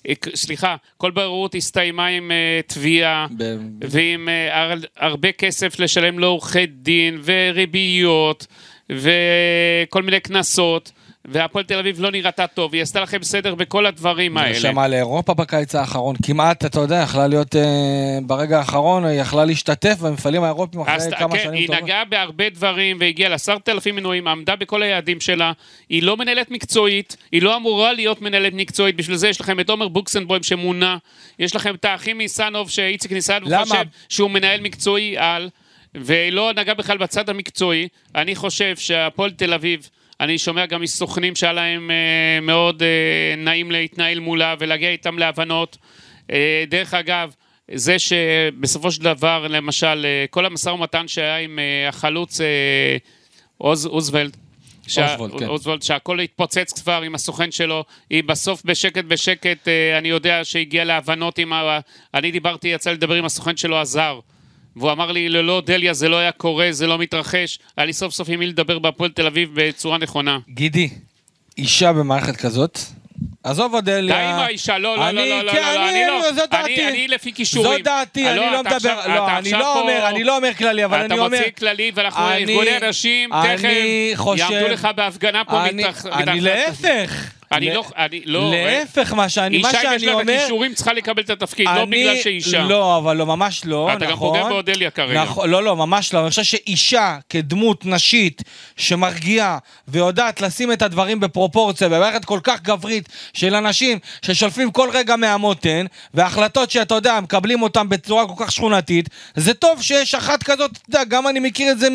אה, סליחה, כל בוררות הסתיימה עם אה, תביעה. ב- ועם אה, הר- הרבה כסף לשלם לעורכי דין וריביות וכל מיני קנסות. והפועל תל אביב לא נראתה טוב, היא עשתה לכם סדר בכל הדברים האלה. נרשמה לאירופה בקיץ האחרון, כמעט, אתה יודע, יכלה להיות אה, ברגע האחרון, היא יכלה להשתתף במפעלים האירופיים אחרי אז כמה כן, שנים היא טובות. נגעה בהרבה דברים והגיעה לעשרת אלפים מנויים, עמדה בכל היעדים שלה. היא לא מנהלת מקצועית, היא לא אמורה להיות מנהלת מקצועית, בשביל זה יש לכם את עומר בוקסנבוים שמונה, יש לכם את האחים ניסנוב שאיציק ניסנוב? חושב שהוא מנהל מקצועי על, ולא נגע בכלל בצד המקצועי. אני חושב שהפועל תל אביב, אני שומע גם מסוכנים שהיה להם אה, מאוד אה, נעים להתנהל מולה ולהגיע איתם להבנות. אה, דרך אגב, זה שבסופו של דבר, למשל, כל המשא ומתן שהיה עם החלוץ עוז, אוזוולד, שה- אוזוולד, כן. אוזוולד, שהכל התפוצץ כבר עם הסוכן שלו, היא בסוף בשקט בשקט, אני יודע שהגיע להבנות עם ה... אני דיברתי, יצא לדבר עם הסוכן שלו, הזר. והוא אמר לי, ללא דליה זה לא היה קורה, זה לא מתרחש. היה לי סוף סוף עם מי לדבר בהפועל תל אביב בצורה נכונה. גידי, אישה במערכת כזאת, עזוב אודליה. די עם האישה, לא, לא, אני- לא, לא, לא, לא, לא, אני- אני לא, אני- דעתי. אני לפי כישורים. זו דעתי, אני לא מדבר, לא, אני לא אומר, אני לא אומר כללי, אבל אני אומר... אתה מוציא כללי, ואנחנו ארגוני אנשים, תכף יעמדו לך בהפגנה פה אני- מתח- אני מתחת- להפך. אני לא, אני לא... להפך, מה שאני מה אישה, אם יש לה את אומר... הכישורים, צריכה לקבל את התפקיד, לא בגלל שהיא אישה. לא, אבל לא, ממש לא, נכון. אתה גם פוגע באודליה כרגע. נכון, לא, לא, ממש לא. אני חושב שאישה כדמות נשית שמרגיעה ויודעת לשים את הדברים בפרופורציה במערכת כל כך גברית של אנשים ששולפים כל רגע מהמותן, והחלטות שאתה יודע, מקבלים אותן בצורה כל כך שכונתית, זה טוב שיש אחת כזאת, אתה יודע, גם אני מכיר את זה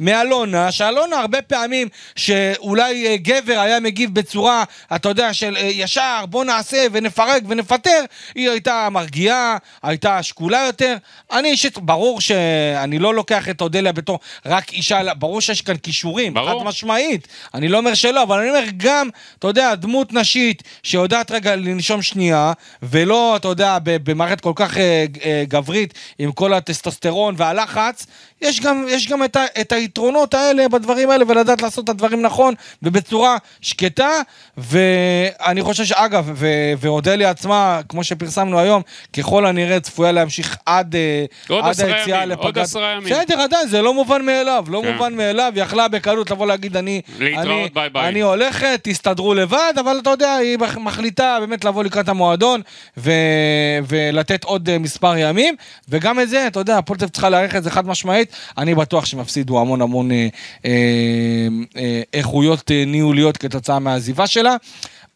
מאלונה, שאלונה הרבה פעמים, שאולי אה, גבר היה מגיב בצורה, אתה יודע, של אה, ישר, בוא נעשה ונפרק ונפטר, היא הייתה מרגיעה, הייתה שקולה יותר. אני אישית, ברור שאני לא לוקח את אודליה בתור רק אישה, ברור שיש כאן כישורים, ברור. חד משמעית. אני לא אומר שלא, אבל אני אומר גם, אתה יודע, דמות נשית שיודעת רגע לנשום שנייה, ולא, אתה יודע, במערכת כל כך אה, אה, גברית, עם כל הטסטוסטרון והלחץ, יש גם, יש גם את, ה, את היתרונות האלה בדברים האלה, ולדעת לעשות את הדברים נכון, ובצורה שקטה, ואני חושב שאגב, ו- ואודליה עצמה, כמו שפרסמנו היום, ככל הנראה צפויה להמשיך עד, אה, עוד עד עשרה היציאה ימים, עוד לפגרת... עשרה ימים. בסדר, עדיין, זה לא מובן מאליו, לא כן. מובן מאליו, היא יכלה בקלות לבוא להגיד, אני... להתראות, אני, ביי ביי. אני הולכת, תסתדרו לבד, אבל אתה יודע, היא מח- מחליטה באמת לבוא לקראת המועדון ו... ולתת עוד אה, מספר ימים, וגם את זה, אתה יודע, אביב צריכה להעריך את זה חד משמעית, אני בטוח שהם יפסידו המון המון אה, אה, אה, איכויות ניהוליות כתוצאה מהעזיבה שלה.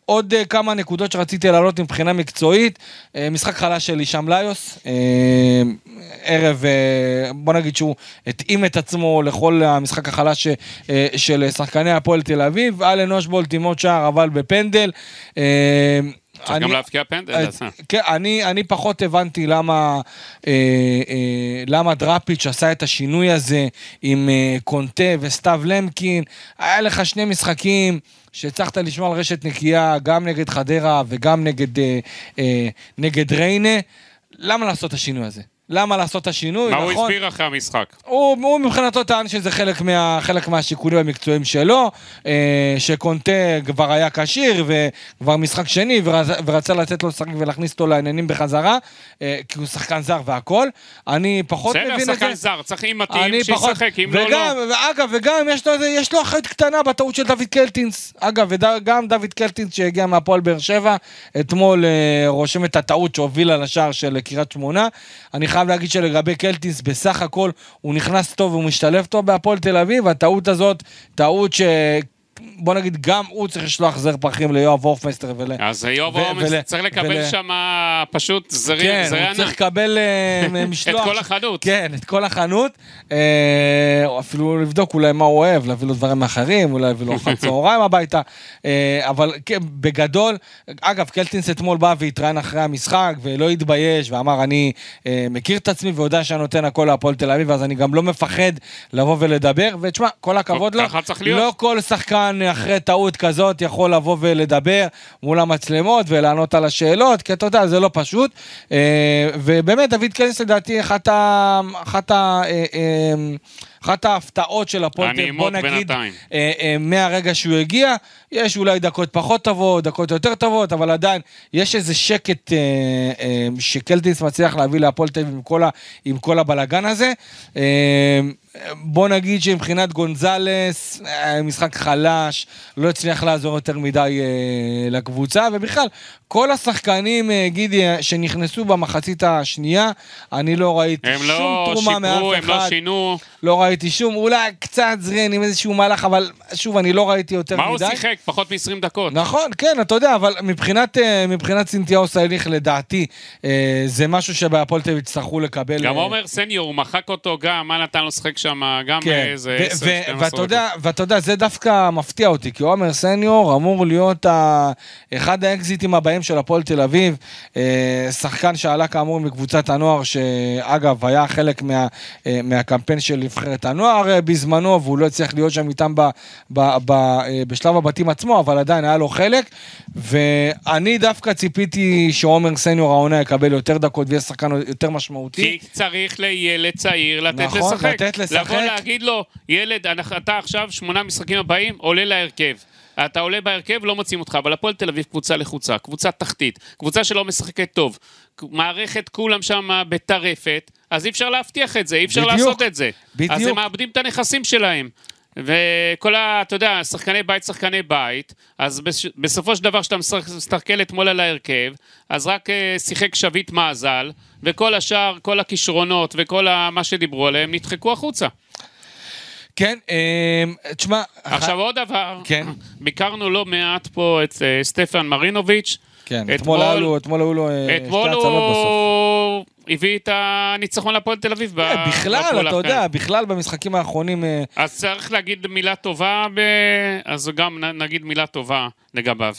עוד כמה נקודות שרציתי להעלות מבחינה מקצועית, משחק חלש של הישאם ליוס, ערב, בוא נגיד שהוא התאים את עצמו לכל המשחק החלש של שחקני הפועל תל אביב, אלן אושבולט עם עוד שער אבל בפנדל. אה, צריך גם להבקיע פנדל. אה, אז- כן, אני, אני פחות הבנתי למה, אה, אה, למה דראפיץ' עשה את השינוי הזה עם אה, קונטה וסתיו למקין. היה לך שני משחקים שהצלחת לשמור על רשת נקייה, גם נגד חדרה וגם נגד, אה, אה, נגד ריינה. למה לעשות את השינוי הזה? למה לעשות את השינוי, מה הוא נכון? הסביר אחרי המשחק? הוא, הוא מבחינתו טען שזה חלק, מה, חלק מהשיקולים המקצועיים שלו, אה, שקונטה כבר היה כשיר וכבר משחק שני ורצ, ורצה לתת לו לשחק ולהכניס אותו לעניינים בחזרה, אה, כי הוא שחקן זר והכל. אני פחות בסדר, מבין את זה. שחקן זר, צריך אם מתאים, פחות, שישחק, אם לא, וגם, לא. ואגב, וגם יש לו, יש לו אחריות קטנה בטעות של דוד קלטינס. אגב, וגם דוד קלטינס שהגיע מהפועל באר שבע, אתמול אה, רושם את הטעות שהובילה לשער של קריית שמונה. אני חייב להגיד שלגבי קלטינס, בסך הכל הוא נכנס טוב והוא משתלב טוב בהפועל תל אביב. הטעות הזאת, טעות ש... בוא נגיד, גם הוא צריך לשלוח זר פרחים ליואב הורפמסטר ול... אז יואב ול- צריך לקבל ול- שם פשוט זרי כן, זרי הוא צריך ענק. לקבל אה, משלוח. את כל החנות. כן, את כל החנות. אה, אפילו לבדוק אולי מה הוא אוהב, להביא לו דברים אחרים, אולי להביא לו ארוחת צהריים הביתה. אה, אבל כן, בגדול, אגב, קלטינס אתמול בא והתראיין אחרי המשחק, ולא התבייש, ואמר, אני אה, מכיר את עצמי ויודע שאני נותן הכל להפועל תל אביב, אז אני גם לא מפחד לבוא ולדבר. ותשמע, כל הכבוד לו. לא כל שחקן אחרי טעות כזאת יכול לבוא ולדבר מול המצלמות ולענות על השאלות, כי אתה יודע, זה לא פשוט. אה, ובאמת, דוד קלס לדעתי אחת ה... אחת ה... אה, אה, אחת ההפתעות של הפועל, תל אביב, הנעימות בוא נגיד. אה, אה, מהרגע שהוא הגיע, יש אולי דקות פחות טובות, דקות יותר טובות, אבל עדיין יש איזה שקט אה, אה, שקלטינס מצליח להביא להפועל תל אביב עם כל ה- עם כל הבלגן הזה. אה, בוא נגיד שמבחינת גונזלס, אה, משחק חלש, לא הצליח לעזור יותר מדי אה, לקבוצה, ובכלל, כל השחקנים, אה, גידי, אה, שנכנסו במחצית השנייה, אני לא ראיתי הם שום לא תרומה מאף שיפרו, אחד. הם לא שינו. לא ראיתי שום, אולי קצת זרין עם איזשהו מהלך, אבל שוב, אני לא ראיתי יותר מה מדי. הוא שיחק? פחות מ-20 דקות. נכון, כן, אתה יודע, אבל מבחינת, אה, מבחינת סינתיאוס ההליך, לדעתי, זה משהו שבהפועל תל אביב יצטרכו לקבל. גם עומר סניור, הוא מחק אותו גם, מה נתן לו לשחק שם? גם כן, איזה ו- 10, ו- 12 ואתה דקות. יודע, ואתה יודע, זה דווקא מפתיע אותי, כי עומר סניור אמור להיות ה- אחד האקזיטים הבאים של הפועל תל אביב, אה, שחקן שעלה כאמור מקבוצת הנוער, שאגב, היה חלק מה, אה, מהקמפיין של נבחרת הנוער אה, בזמנו, והוא לא הצליח להיות שם איתם ב, ב, ב, בשלב הבתים עצמו, אבל עדיין היה לו חלק, ואני דווקא ציפיתי שעומר סניור העונה יקבל יותר דקות ויהיה שחקן יותר משמעותי. כי צריך לילד צעיר לתת נכון, לשחק. לתת לשחק. לבוא להגיד לו, ילד, אתה עכשיו שמונה משחקים הבאים, עולה להרכב. אתה עולה בהרכב, לא מוצאים אותך, אבל הפועל תל אביב קבוצה לחוצה, קבוצה תחתית, קבוצה שלא משחקת טוב, מערכת כולם שם בטרפת, אז אי אפשר להבטיח את זה, אי אפשר בדיוק, לעשות את זה. בדיוק. אז הם מאבדים את הנכסים שלהם. וכל ה... אתה יודע, שחקני בית, שחקני בית, אז בש- בסופו של דבר, כשאתה מסתכל אתמול על ההרכב, אז רק אה, שיחק שביט מאזל, וכל השאר, כל הכישרונות וכל ה- מה שדיברו עליהם, נדחקו החוצה. כן, אה, תשמע, עכשיו עוד דבר, כן. ביקרנו לא מעט פה את אה, סטפן מרינוביץ'. כן, אתמול היה לו, אתמול היו לו אה, שתי הצלות בסוף. הביא את הניצחון להפועל תל אביב. ב- כן, בכלל, אתה יודע. בכלל במשחקים האחרונים, אז צריך להגיד מילה טובה, ב... אז גם נגיד מילה טובה לגביו.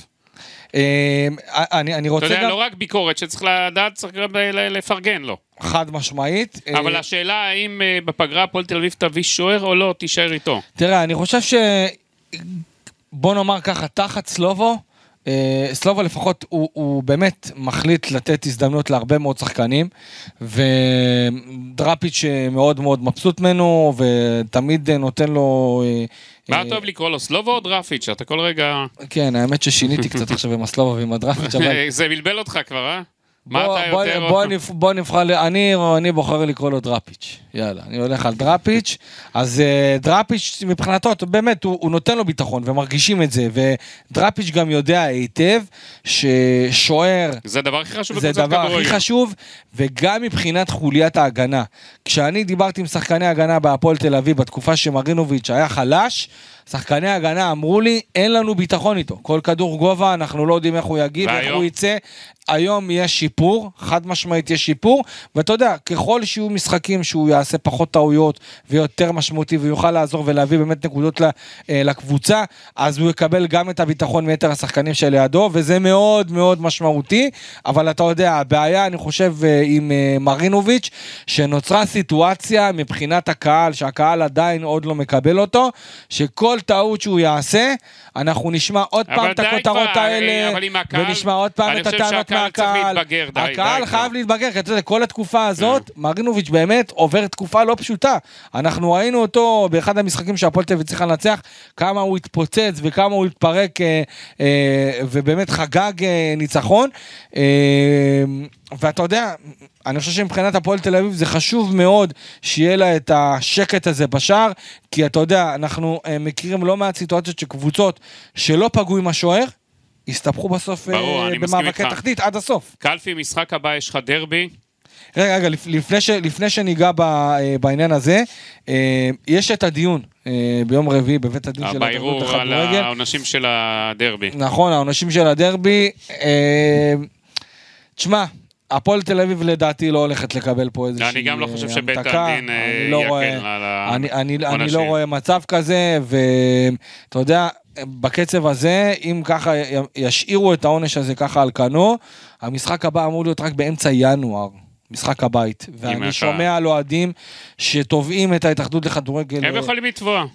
אה, אני אני אתה רוצה יודע, גם, לא רק ביקורת שצריך לדעת, צריך גם לפרגן לו. חד משמעית. אה, אבל השאלה האם אה, בפגרה הפועל תל אביב תביא שוער או לא, תישאר איתו. תראה, אני חושב ש... בוא נאמר ככה, תחת סלובו, אה, סלובו לפחות הוא, הוא באמת מחליט לתת הזדמנות להרבה מאוד שחקנים, ודראפיץ' מאוד מאוד מבסוט ממנו, ותמיד נותן לו... מה אתה אוהב לקרוא לו, סלובו או דרפיץ'? אתה כל רגע... כן, האמת ששיניתי קצת עכשיו עם הסלובו ועם הדראפיץ', אבל... זה בלבל אותך כבר, אה? מה בוא, אתה בוא, יותר... בוא, בוא נבחר, אני, אני בוחר לקרוא לו דראפיץ', יאללה, אני הולך על דראפיץ', אז uh, דראפיץ' מבחינתו, באמת, הוא, הוא נותן לו ביטחון ומרגישים את זה, ודראפיץ' גם יודע היטב ששוער זה הדבר הכי חשוב זה הדבר הכי. חשוב, וגם מבחינת חוליית ההגנה. כשאני דיברתי עם שחקני הגנה בהפועל תל אביב בתקופה שמרינוביץ' היה חלש, שחקני הגנה אמרו לי, אין לנו ביטחון איתו. כל כדור גובה, אנחנו לא יודעים איך הוא יגיב, איך? הוא יצא. היום יש שיפור, חד משמעית יש שיפור, ואתה יודע, ככל שיהיו משחקים שהוא יעשה פחות טעויות ויותר משמעותי ויוכל לעזור ולהביא באמת נקודות אה, לקבוצה, אז הוא יקבל גם את הביטחון מיתר השחקנים שלידו, וזה מאוד מאוד משמעותי, אבל אתה יודע, הבעיה, אני חושב, אה, עם אה, מרינוביץ', שנוצרה סיטואציה מבחינת הקהל, שהקהל עדיין עוד לא מקבל אותו, שכל טעות שהוא יעשה, אנחנו נשמע עוד פעם את הכותרות האלה, ונשמע עוד פעם את הטענות הקהל צריך. להתבגר, די, הקהל די, חייב כבר. להתבגר, כי אתה יודע, כל התקופה הזאת, כן. מרינוביץ' באמת עובר תקופה לא פשוטה. אנחנו ראינו אותו באחד המשחקים שהפועל תל אביב צריכה לנצח, כמה הוא התפוצץ וכמה הוא התפרק, אה, אה, ובאמת חגג אה, ניצחון. ואתה יודע, אני חושב שמבחינת הפועל תל אביב זה חשוב מאוד שיהיה לה את השקט הזה בשער, כי אתה יודע, אנחנו מכירים לא מעט סיטואציות שקבוצות שלא פגעו עם השוער, הסתבכו בסוף ברור, אה, אני במאבקי. תחתית עד הסוף. קלפי, משחק הבא יש לך דרבי. רגע, רגע, לפ- לפני, ש, לפני שניגע ב, אה, בעניין הזה, אה, יש את הדיון ביום רביעי בבית הדין של ההתאחדות בערעור על לכדורגל. העונשים של הדרבי. נכון, העונשים של הדרבי. תשמע, הפועל תל אביב לדעתי לא הולכת לקבל פה איזושהי אני גם לא חושב שבית המתקה. הדין, אני לא יקל רואה- על אני, אני, אני העונשים. לא רואה מצב כזה, ואתה יודע, בקצב הזה, אם ככה ישאירו את העונש הזה ככה על כנו, המשחק הבא אמור להיות רק באמצע ינואר. משחק הבית, ואני שומע על אוהדים שתובעים את ההתאחדות לכדורגל. הם יכולים לתבוע.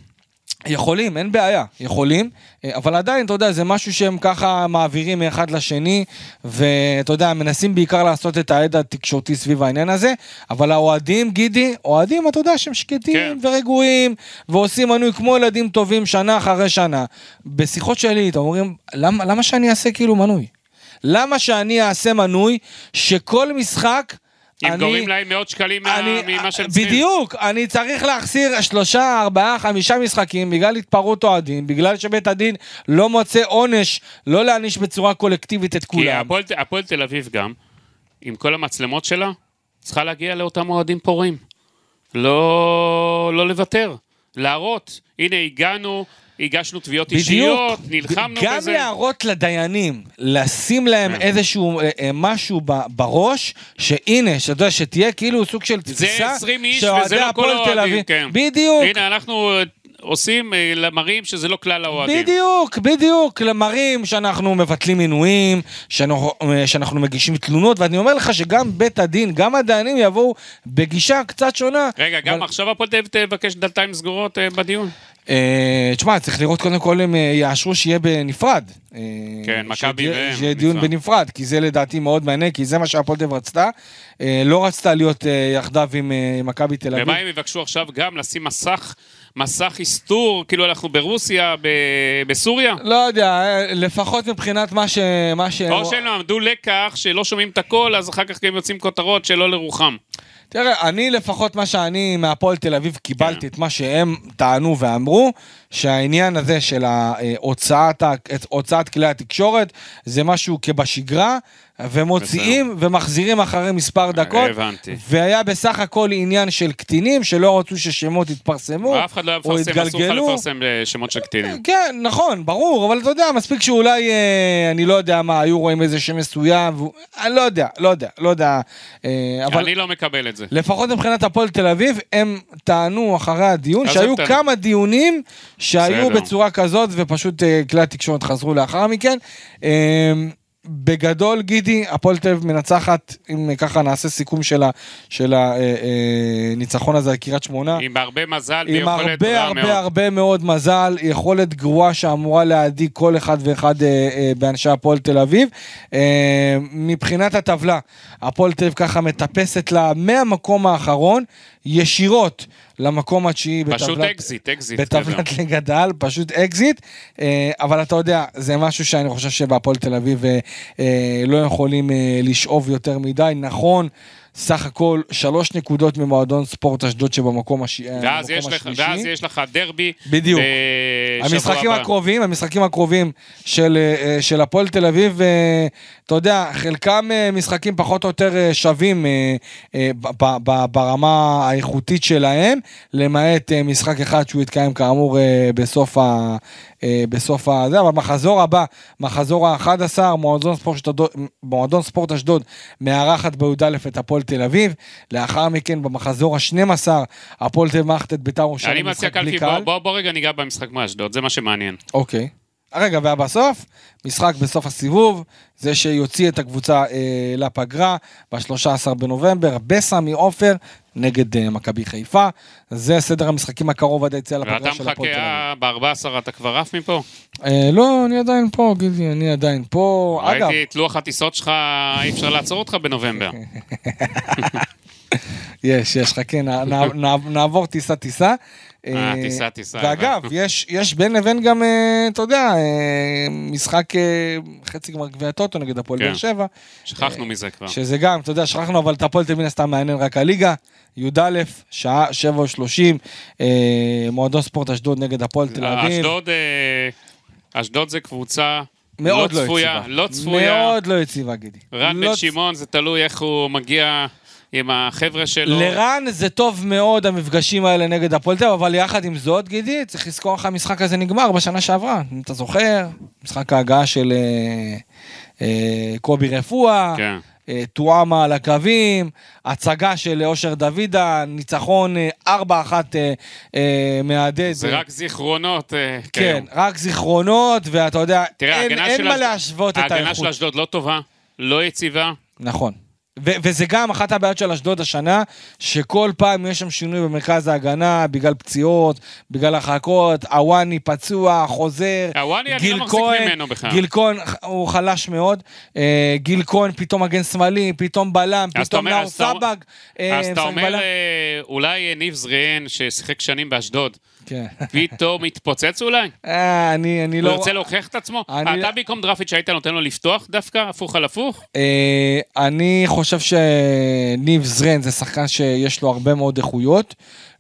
יכולים, אין בעיה, יכולים, אה, אבל עדיין, אתה יודע, זה משהו שהם ככה מעבירים מאחד לשני, ואתה יודע, מנסים בעיקר לעשות את ההד התקשורתי סביב העניין הזה, אבל האוהדים, גידי, אוהדים, אתה יודע, שהם שקטים כן. ורגועים, ועושים מנוי כמו ילדים טובים שנה אחרי שנה. בשיחות שלי, אתם אומרים, למה, למה שאני אעשה כאילו מנוי? למה שאני אעשה מנוי שכל משחק... אם אני- גורמים להם מאות שקלים אני, ממה שהם צריכים. בדיוק, אני צריך להחסיר שלושה, ארבעה, חמישה משחקים בגלל התפרעות אוהדים, בגלל שבית הדין לא מוצא עונש לא להעניש בצורה קולקטיבית את כי כולם. הפועל- הפועל תל אביב גם, עם כל המצלמות שלה, צריכה להגיע לאותם אוהדים פורעים. לא, לא לוותר, להראות. הנה, הגענו, הגשנו תביעות אישיות, נלחמנו גם בזה. להראות לדיינים, לשים להם כן. איזשהו אה, אה, משהו בראש, שהנה, שאתה יודע, שתהיה כאילו סוג של זה תפיסה, 20 איש וזה לא כל האוהדים, כן. בדיוק. הנה, אנחנו אה, עושים, מראים שזה לא כלל האוהדים. בדיוק, בדיוק, למראים שאנחנו מבטלים מינויים, שאנחנו, שאנחנו מגישים תלונות, ואני אומר לך שגם בית הדין, גם הדיינים יבואו בגישה קצת שונה. רגע, גם אבל- עכשיו הפועל תל אביב תבקש דלתיים סגורות בדיון? אה, תשמע, צריך לראות קודם כל אם אה, יאשרו שיהיה בנפרד. אה, כן, מכבי והם, שיהיה דיון נפרד. בנפרד, כי זה לדעתי מאוד מעניין, כי זה מה שהפועל תל אביב רצתה. לא רצתה להיות יחדיו עם מכבי תל אביב. ומה הם יבקשו עכשיו גם לשים מסך, מסך הסתור, כאילו אנחנו ברוסיה, ב- בסוריה? לא יודע, לפחות מבחינת מה ש... מה ש... או שהם למדו לקח שלא שומעים את הכל, אז אחר כך גם יוצאים כותרות שלא לרוחם. תראה, אני לפחות מה שאני מהפועל תל אביב כן. קיבלתי את מה שהם טענו ואמרו, שהעניין הזה של ההוצאת, ה- את הוצאת כלי התקשורת זה משהו כבשגרה, ומוציאים ומחזירים אחרי מספר דקות, הבנתי. והיה בסך הכל עניין של קטינים שלא רצו ששמות יתפרסמו, אף אחד לא היה מפרסם, אסור לך. לפרסם אה, שמות של קטינים. כן, נכון, ברור, אבל אתה יודע, מספיק שאולי, אה, אני לא יודע מה, היו רואים איזה שם מסוים, והוא- אני לא יודע, לא יודע, לא יודע, אה, אבל... אני לא מקבל את זה. לפחות מבחינת הפועל תל אביב, הם טענו אחרי הדיון שהיו. כמה דיונים שהיו בסדר. בצורה כזאת ופשוט אה, כלי התקשורת חזרו לאחר מכן. אה, בגדול, גידי, הפועל תל אביב מנצחת, אם ככה נעשה סיכום של ה- של הניצחון הזה על קריית שמונה. עם הרבה מזל עם ויכולת הרבה רע הרבה מאוד. הרבה מאוד מזל, יכולת גרועה שאמורה להדאיג כל אחד ואחד אה, אה, באנשי הפועל תל אביב. אה, מבחינת הטבלה, הפועל תל אביב ככה מטפסת לה מהמקום האחרון ישירות למקום התשיעי פשוט בטבלת... אקזיט, אקזיט. בטבלת העל, פשוט אקזיט, אה, אבל אתה יודע, זה משהו שאני חושב שבהפועל תל אביב אה, אה, לא יכולים לשאוב יותר מדי, נכון. סך הכל שלוש נקודות ממועדון ספורט אשדוד שבמקום הש... ואז לך- השלישי. ואז יש לך דרבי. בדיוק. המשחקים הבא. הקרובים, המשחקים הקרובים של, של הפועל תל אביב, אתה יודע, חלקם אה, משחקים פחות או יותר אה, שווים אה, ברמה האיכותית שלהם, למעט משחק אחד שהוא יתקיים כאמור בסוף ה... בסוף הזה, אבל מחזור הבא, מחזור ה-11, מועדון ספורט אשדוד, מועדון ספורט אשדוד מארחת בי"א את הפועל תל אביב, לאחר מכן במחזור ה-12, הפועל תל אביב מארחת את בית"ר אני ירושלים מציע משחק בלי קלפי, בוא- קהל. בוא בוא רגע ניגע במשחק מאשדוד, זה מה שמעניין. אוקיי. רגע, ובסוף, משחק בסוף הסיבוב, זה שיוציא את הקבוצה אה, לפגרה ב-13 בנובמבר, בסמי עופר נגד אה, מכבי חיפה. זה סדר המשחקים הקרוב עד היציאה לפגרה ואתה של הפועל תל אביב. מחכה ב-14, אתה כבר עף מפה? אה, לא, אני עדיין פה, גידי, אני עדיין פה. אגב, ראיתי את לוח הטיסות שלך, אי אפשר לעצור אותך בנובמבר. יש, יש, חכה, נע- נע- נע- נעבור טיסה-טיסה. אה, טיסה, טיסה, ואגב, יש, יש בין לבין גם, אה, אתה יודע, אה, משחק אה, חצי גמר גביע הטוטו נגד הפועל כן. באר שבע. שכחנו מזה כבר. שזה גם, אתה יודע, שכחנו, אבל את הפועל תל מן הסתם מעניין רק הליגה. י"א, שעה שבע ושלושים, אה, מועדון ספורט אשדוד נגד הפועל תל אביב. אשדוד, אה, אשדוד זה קבוצה מאוד לא לא צפויה. לא צפויה. מאוד לא יציבה, גידי. רן לא בן צ- שמעון, זה תלוי איך הוא מגיע עם החבר'ה שלו. לרן זה טוב מאוד המפגשים האלה נגד הפועל תל אביב, אבל יחד עם זאת, גידי, צריך לזכור איך המשחק הזה נגמר בשנה שעברה. אם אתה זוכר, משחק ההגעה של אה, אה, קובי רפואה, כן. אה, טועמה על הקווים, הצגה של אושר דוידה, ניצחון אה, 4-1 אה, אה, מהדהד. זה רק זיכרונות. כן. רק זיכרונות, ואתה יודע, תראה, אין, ההגנה מה להשוות את ההגנה האיכות. של אשדוד לא טובה, לא יציבה. נכון. ו- וזה גם אחת הבעיות של אשדוד השנה, שכל פעם יש שם שינוי במרכז ההגנה, בגלל פציעות, בגלל הרחקות, עוואני פצוע, חוזר, עוואני, אני לא מחזיק כהן, ממנו בכלל. גיל כהן הוא חלש מאוד, אה, גיל כהן פתאום מגן שמאלי, פתאום בלם, אז אתה פתאום אומר- נאור אז אתה- סבג, אה, אז אתה משחק אומר, בלם. אה, אולי ניב זריאן, ששיחק שנים באשדוד, כן. פתאום מתפוצץ אולי? אה, אני אני הוא לא... ירצה להוכיח את עצמו? אני- אתה במקום דרפיץ' היית נותן לו לפתוח דווקא, הפוך על הפוך? אה, אני חושב שניב זרן זה שחקן שיש לו הרבה מאוד איכויות,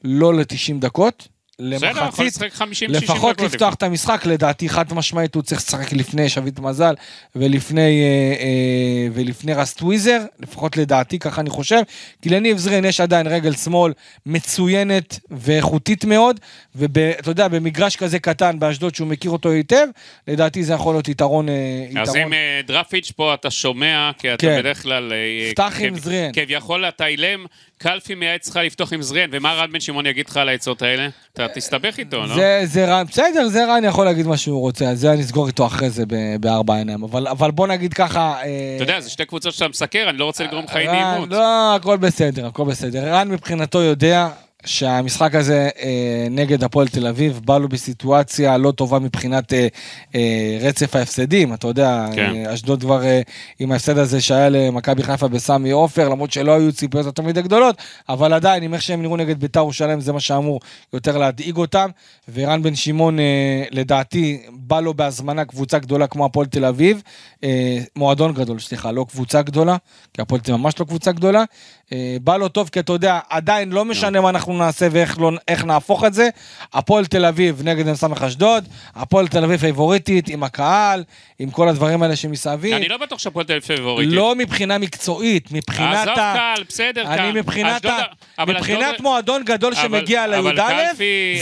לא ל-90 דקות. למחצית, לשחק 50-60 דקות. לפחות לפתוח את המשחק, לדעתי חד משמעית הוא צריך לשחק לפני שביט מזל ולפני, אה, אה, ולפני רס טוויזר, לפחות לדעתי, ככה אני חושב, כי לניב זרין יש עדיין רגל שמאל מצוינת ואיכותית מאוד, ואתה יודע, במגרש כזה קטן באשדוד שהוא מכיר אותו היטב, לדעתי זה יכול להיות יתרון. אה, אז יתרון. אם דרפיץ' פה אתה שומע, כי אתה כן. בדרך כלל... פתח עם זריאן. כביכול אתה אילם, קלפי מייעץ לך לפתוח עם זריאן, ומה רן בן שמעון יגיד לך על העצות האלה? אתה תסתבך איתו, לא? זה, זה רן, בסדר, זה רן יכול להגיד מה שהוא רוצה, אז זה אני אסגור איתו אחרי זה ב- בארבע עיניים, אבל, אבל בוא נגיד ככה... אה, אתה יודע, זה שתי קבוצות שאתה מסקר, אני לא רוצה לגרום לך אי נעימות. לא, הכל בסדר, הכל בסדר. רן מבחינתו יודע שהמשחק הזה אה, נגד הפועל תל אביב בא לו בסיטואציה לא טובה מבחינת אה, אה, רצף ההפסדים, אתה יודע, כן. אה, אשדוד כבר אה, עם ההפסד הזה שהיה למכבי חיפה בסמי עופר, למרות שלא היו ציפיות יותר מדי גדולות, אבל עדיין, עם איך שהם נראו נגד ביתר ירושלים, זה מה שאמור יותר להדאיג אותם, ורן בן שמעון, אה, לדעתי, בא לו בהזמנה קבוצה גדולה כמו הפועל תל אביב, אה, מועדון גדול, סליחה, לא קבוצה גדולה, כי הפועל תל אביב ממש לא קבוצה גדולה, אה, בא לו טוב, כי אתה יודע, עדיין לא משנה מה אנחנו נעשה ואיך לא, נהפוך את זה. הפועל תל אביב נגד מ"ס אשדוד, הפועל תל אביב פייבוריטית עם הקהל, עם כל הדברים האלה שמסביב. אני לא בטוח שהפועל תל אביב פייבוריטית. לא מבחינה מקצועית, מבחינת עזוב ה... קהל, בסדר, קהל. אני מבחינת, ה... מבחינת מועדון גדול שמגיע לי"א,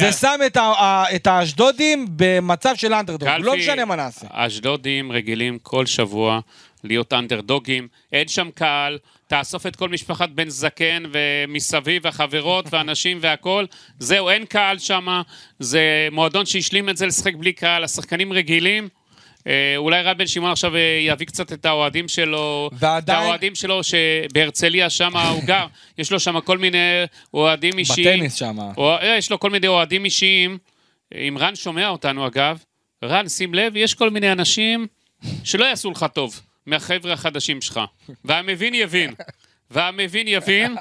זה שם את, האשדודים במצב של אנדרדוג, לא משנה מה נעשה. אשדודים רגילים כל שבוע להיות אנדרדוגים, אין שם קהל, תאסוף את כל משפחת בן זקן ומסביב, החברות ואנשים והכול, זהו, אין קהל שם, זה מועדון שהשלים את זה לשחק בלי קהל, השחקנים רגילים. אה, אולי רן בן שמעון עכשיו אה, יביא קצת את האוהדים שלו, ועדיין- את האוהדים שלו שבהרצליה שם הוא גר, יש לו שם כל מיני אוהדים אישיים. בטניס שם. אה, יש לו כל מיני אוהדים אישיים. אם רן שומע אותנו אגב, רן, שים לב, יש כל מיני אנשים שלא יעשו לך טוב מהחבר'ה החדשים שלך. והמבין יבין. והמבין יבין.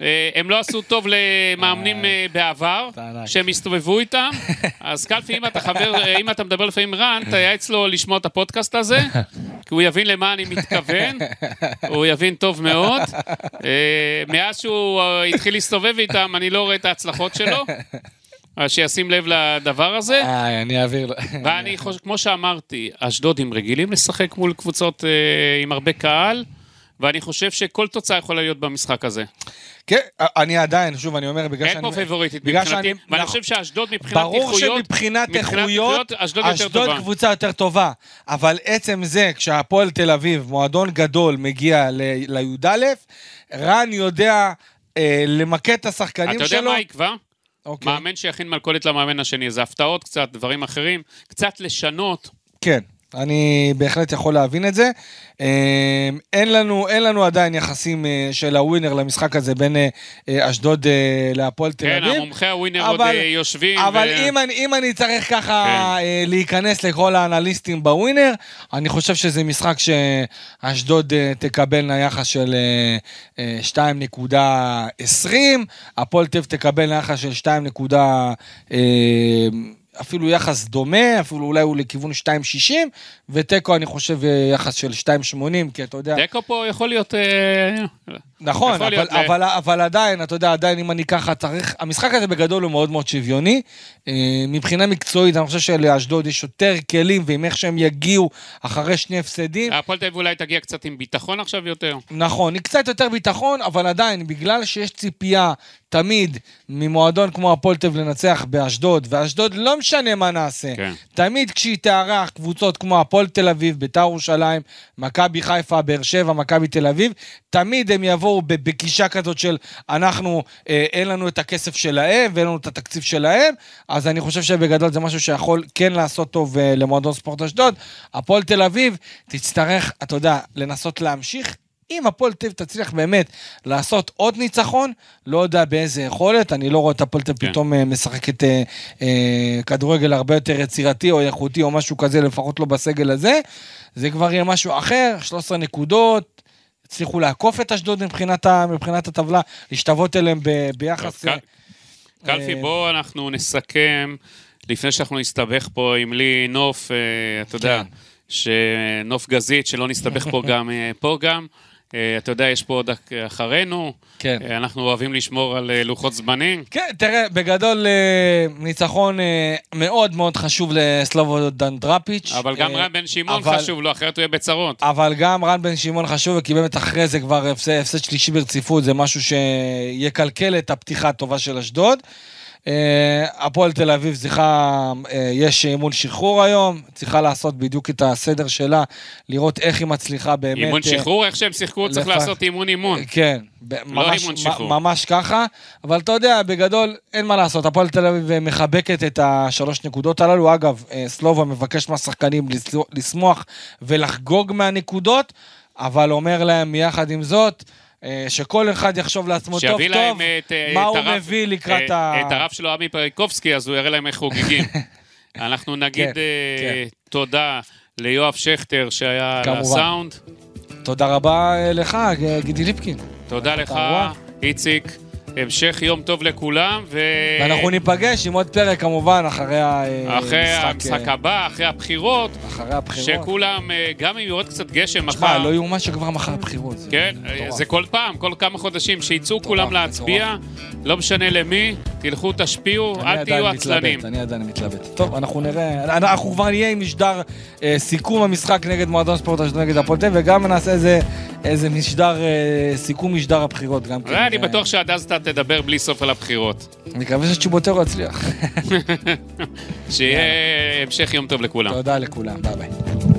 אה, הם לא עשו טוב למאמנים אה, בעבר. שהם הסתובבו איתם. אז קלפי, אם אתה חבר, אה, אם אתה מדבר לפעמים רן, תייעץ לו לשמוע את הפודקאסט הזה, כי הוא יבין למה אני מתכוון, הוא יבין טוב מאוד. מאז שהוא התחיל להסתובב איתם, אני לא רואה את ההצלחות שלו. אז שישים לב לדבר הזה. איי, אני אעביר לו. ואני חושב, כמו שאמרתי, אשדודים רגילים לשחק מול קבוצות אה, עם הרבה קהל, ואני חושב שכל תוצאה יכולה להיות במשחק הזה. כן, אני עדיין, שוב, אני אומר, בגלל אין שאני... פה פייבוריטית מבחינתי, ואני נכון. חושב שאשדוד מבחינת ברור איכויות, שמבחינת מבחינת איכויות, אשדוד. קבוצה יותר טובה. אבל עצם זה, כשהפועל תל אביב, מועדון גדול, מגיע לי"א, רן יודע אה, למקד את השחקנים אתה שלו. יודע מה יקבע? אוקיי. מאמן שיכין מלכודת למאמן השני, איזה הפתעות קצת, דברים אחרים, קצת לשנות. כן, אני בהחלט יכול להבין את זה. אה, אין לנו, אין לנו עדיין יחסים אה, של הווינר למשחק הזה בין אה, אה, אשדוד להפועל תל כן, אביב. המומחי הווינר עוד אבל- אה, יושבים. אבל ו- אם, אני, אם אני צריך ככה כן. להיכנס לכל האנליסטים בווינר, אני חושב שזה משחק שאשדוד אה, תקבלנה יחס של אה, אה, 2.20, הפועל תל אביב תקבלנה יחס של 2. אה, אפילו יחס דומה, אפילו אולי הוא לכיוון 2.60, ותיקו אני חושב אה, יחס של 2.80, כי אתה יודע... תיקו פה יכול להיות... אה, נכון, יכול אבל, להיות ל- אבל, אבל עדיין, אתה יודע, עדיין אם אני ככה צריך, המשחק הזה בגדול הוא מאוד מאוד שוויוני. אה, מבחינה מקצועית, אני חושב שלאשדוד יש יותר כלים, ועם איך שהם יגיעו אחרי שני הפסדים, הפועל תל אביב אולי תגיע קצת עם ביטחון עכשיו יותר. נכון, היא קצת יותר ביטחון, אבל עדיין, בגלל שיש ציפייה תמיד ממועדון כמו הפועל תל אביב לנצח באשדוד, ואשדוד לא משנה מה נעשה. כן. תמיד כשהיא תארח קבוצות כמו הפועל תל אביב, ביתר ירושלים, מכבי חיפה, באר שבע, מכבי תל אביב, תמיד הם יבואו בגישה כזאת של אנחנו, אה, אין לנו את הכסף שלהם ואין לנו את התקציב שלהם, אז אני חושב שבגדול זה משהו שיכול כן לעשות טוב אה, למועדון ספורט אשדוד. הפועל תל אביב תצטרך, אתה יודע, לנסות להמשיך. אם הפועל תל אביב תצליח באמת לעשות עוד ניצחון, לא יודע באיזה יכולת, אני לא רואה את הפועל תל אביב כן. פתאום אה, משחקת אה, אה, כדורגל הרבה יותר יצירתי או איכותי או משהו כזה, לפחות לא בסגל הזה. זה כבר יהיה משהו אחר, 13 נקודות, הצליחו לעקוף את אשדוד מבחינת, ה, מבחינת הטבלה, להשתוות אליהם ב, ביחס... טוב, קל- קלפי, אה, בואו אנחנו נסכם, לפני שאנחנו נסתבך פה עם לי נוף, אה, אתה יודע, כן. שנוף גזית, שלא נסתבך פה גם, אה, פה גם. אה, אתה יודע, יש פה עוד אחרינו. כן. אה, אנחנו אוהבים לשמור על אה, לוחות זמנים. כן, תראה, בגדול ניצחון מאוד מאוד חשוב לסלובודן דראפיץ'. אבל גם רן בן שמעון אבל- חשוב לו, אחרת הוא יהיה בצרות. אבל גם רן בן שמעון חשוב, כי באמת אחרי זה כבר הפסד שלישי ברציפות, זה משהו שיקלקל את הפתיחה הטובה של אשדוד. אה, הפועל תל אביב צריכה, אה, יש אימון שחרור היום, צריכה לעשות בדיוק את הסדר שלה, לראות איך היא מצליחה באמת... אימון אה, שחרור, איך שהם שיחקו, צריך לעשות אימון אימון. כן, ב- ממש. ממש ככה, אבל אתה יודע, בגדול, אין מה לעשות, הפועל תל אביב מחבקת את השלוש נקודות הללו. אגב, סלובה מבקש מהשחקנים לשמוח ולחגוג מהנקודות, אבל אומר להם יחד עם זאת, שכל אחד יחשוב לעצמו טוב שיביא להם טוב, את, אה, מה את הוא הרב- מביא לקראת אה, ה... את הרב שלו, עמי פריקובסקי, אז הוא יראה להם איך חוגגים. אנחנו נגיד כן, אה, תודה ליואב שכטר שהיה על כמובן. הסאונד. תודה רבה אה, לך, אה, גידי ליפקין. תודה לך. איציק. המשך יום טוב לכולם, ו... ואנחנו ניפגש עם עוד פרק כמובן אחרי המשחק. אחרי המשחק הבא, אחרי הבחירות, אחרי הבחירות. שכולם, אה, גם אם יורד קצת גשם תשמע, מחר, לא יאומן שכבר מחר הבחירות. כן. זה כל פעם, כל כמה חודשים, שיצאו כולם להצביע, לא משנה למי, תלכו תשפיעו, אל תהיו עצלנים. אני עדיין מתלבט. טוב, אנחנו נראה, אנחנו כבר נהיה עם משדר אה, סיכום המשחק נגד מועדון ספורט אשדוד נגד הפועל וגם נעשה איזה, משדר, אה, סיכום משדר הבחירות גם כן. אני אה, בטוח שעד אז אתה תדבר בלי סוף על הבחירות. אני מקווה שצ'ובוטרו יצליח. שיהיה המשך יום טוב לכולם. תודה לכולם, ביי ביי.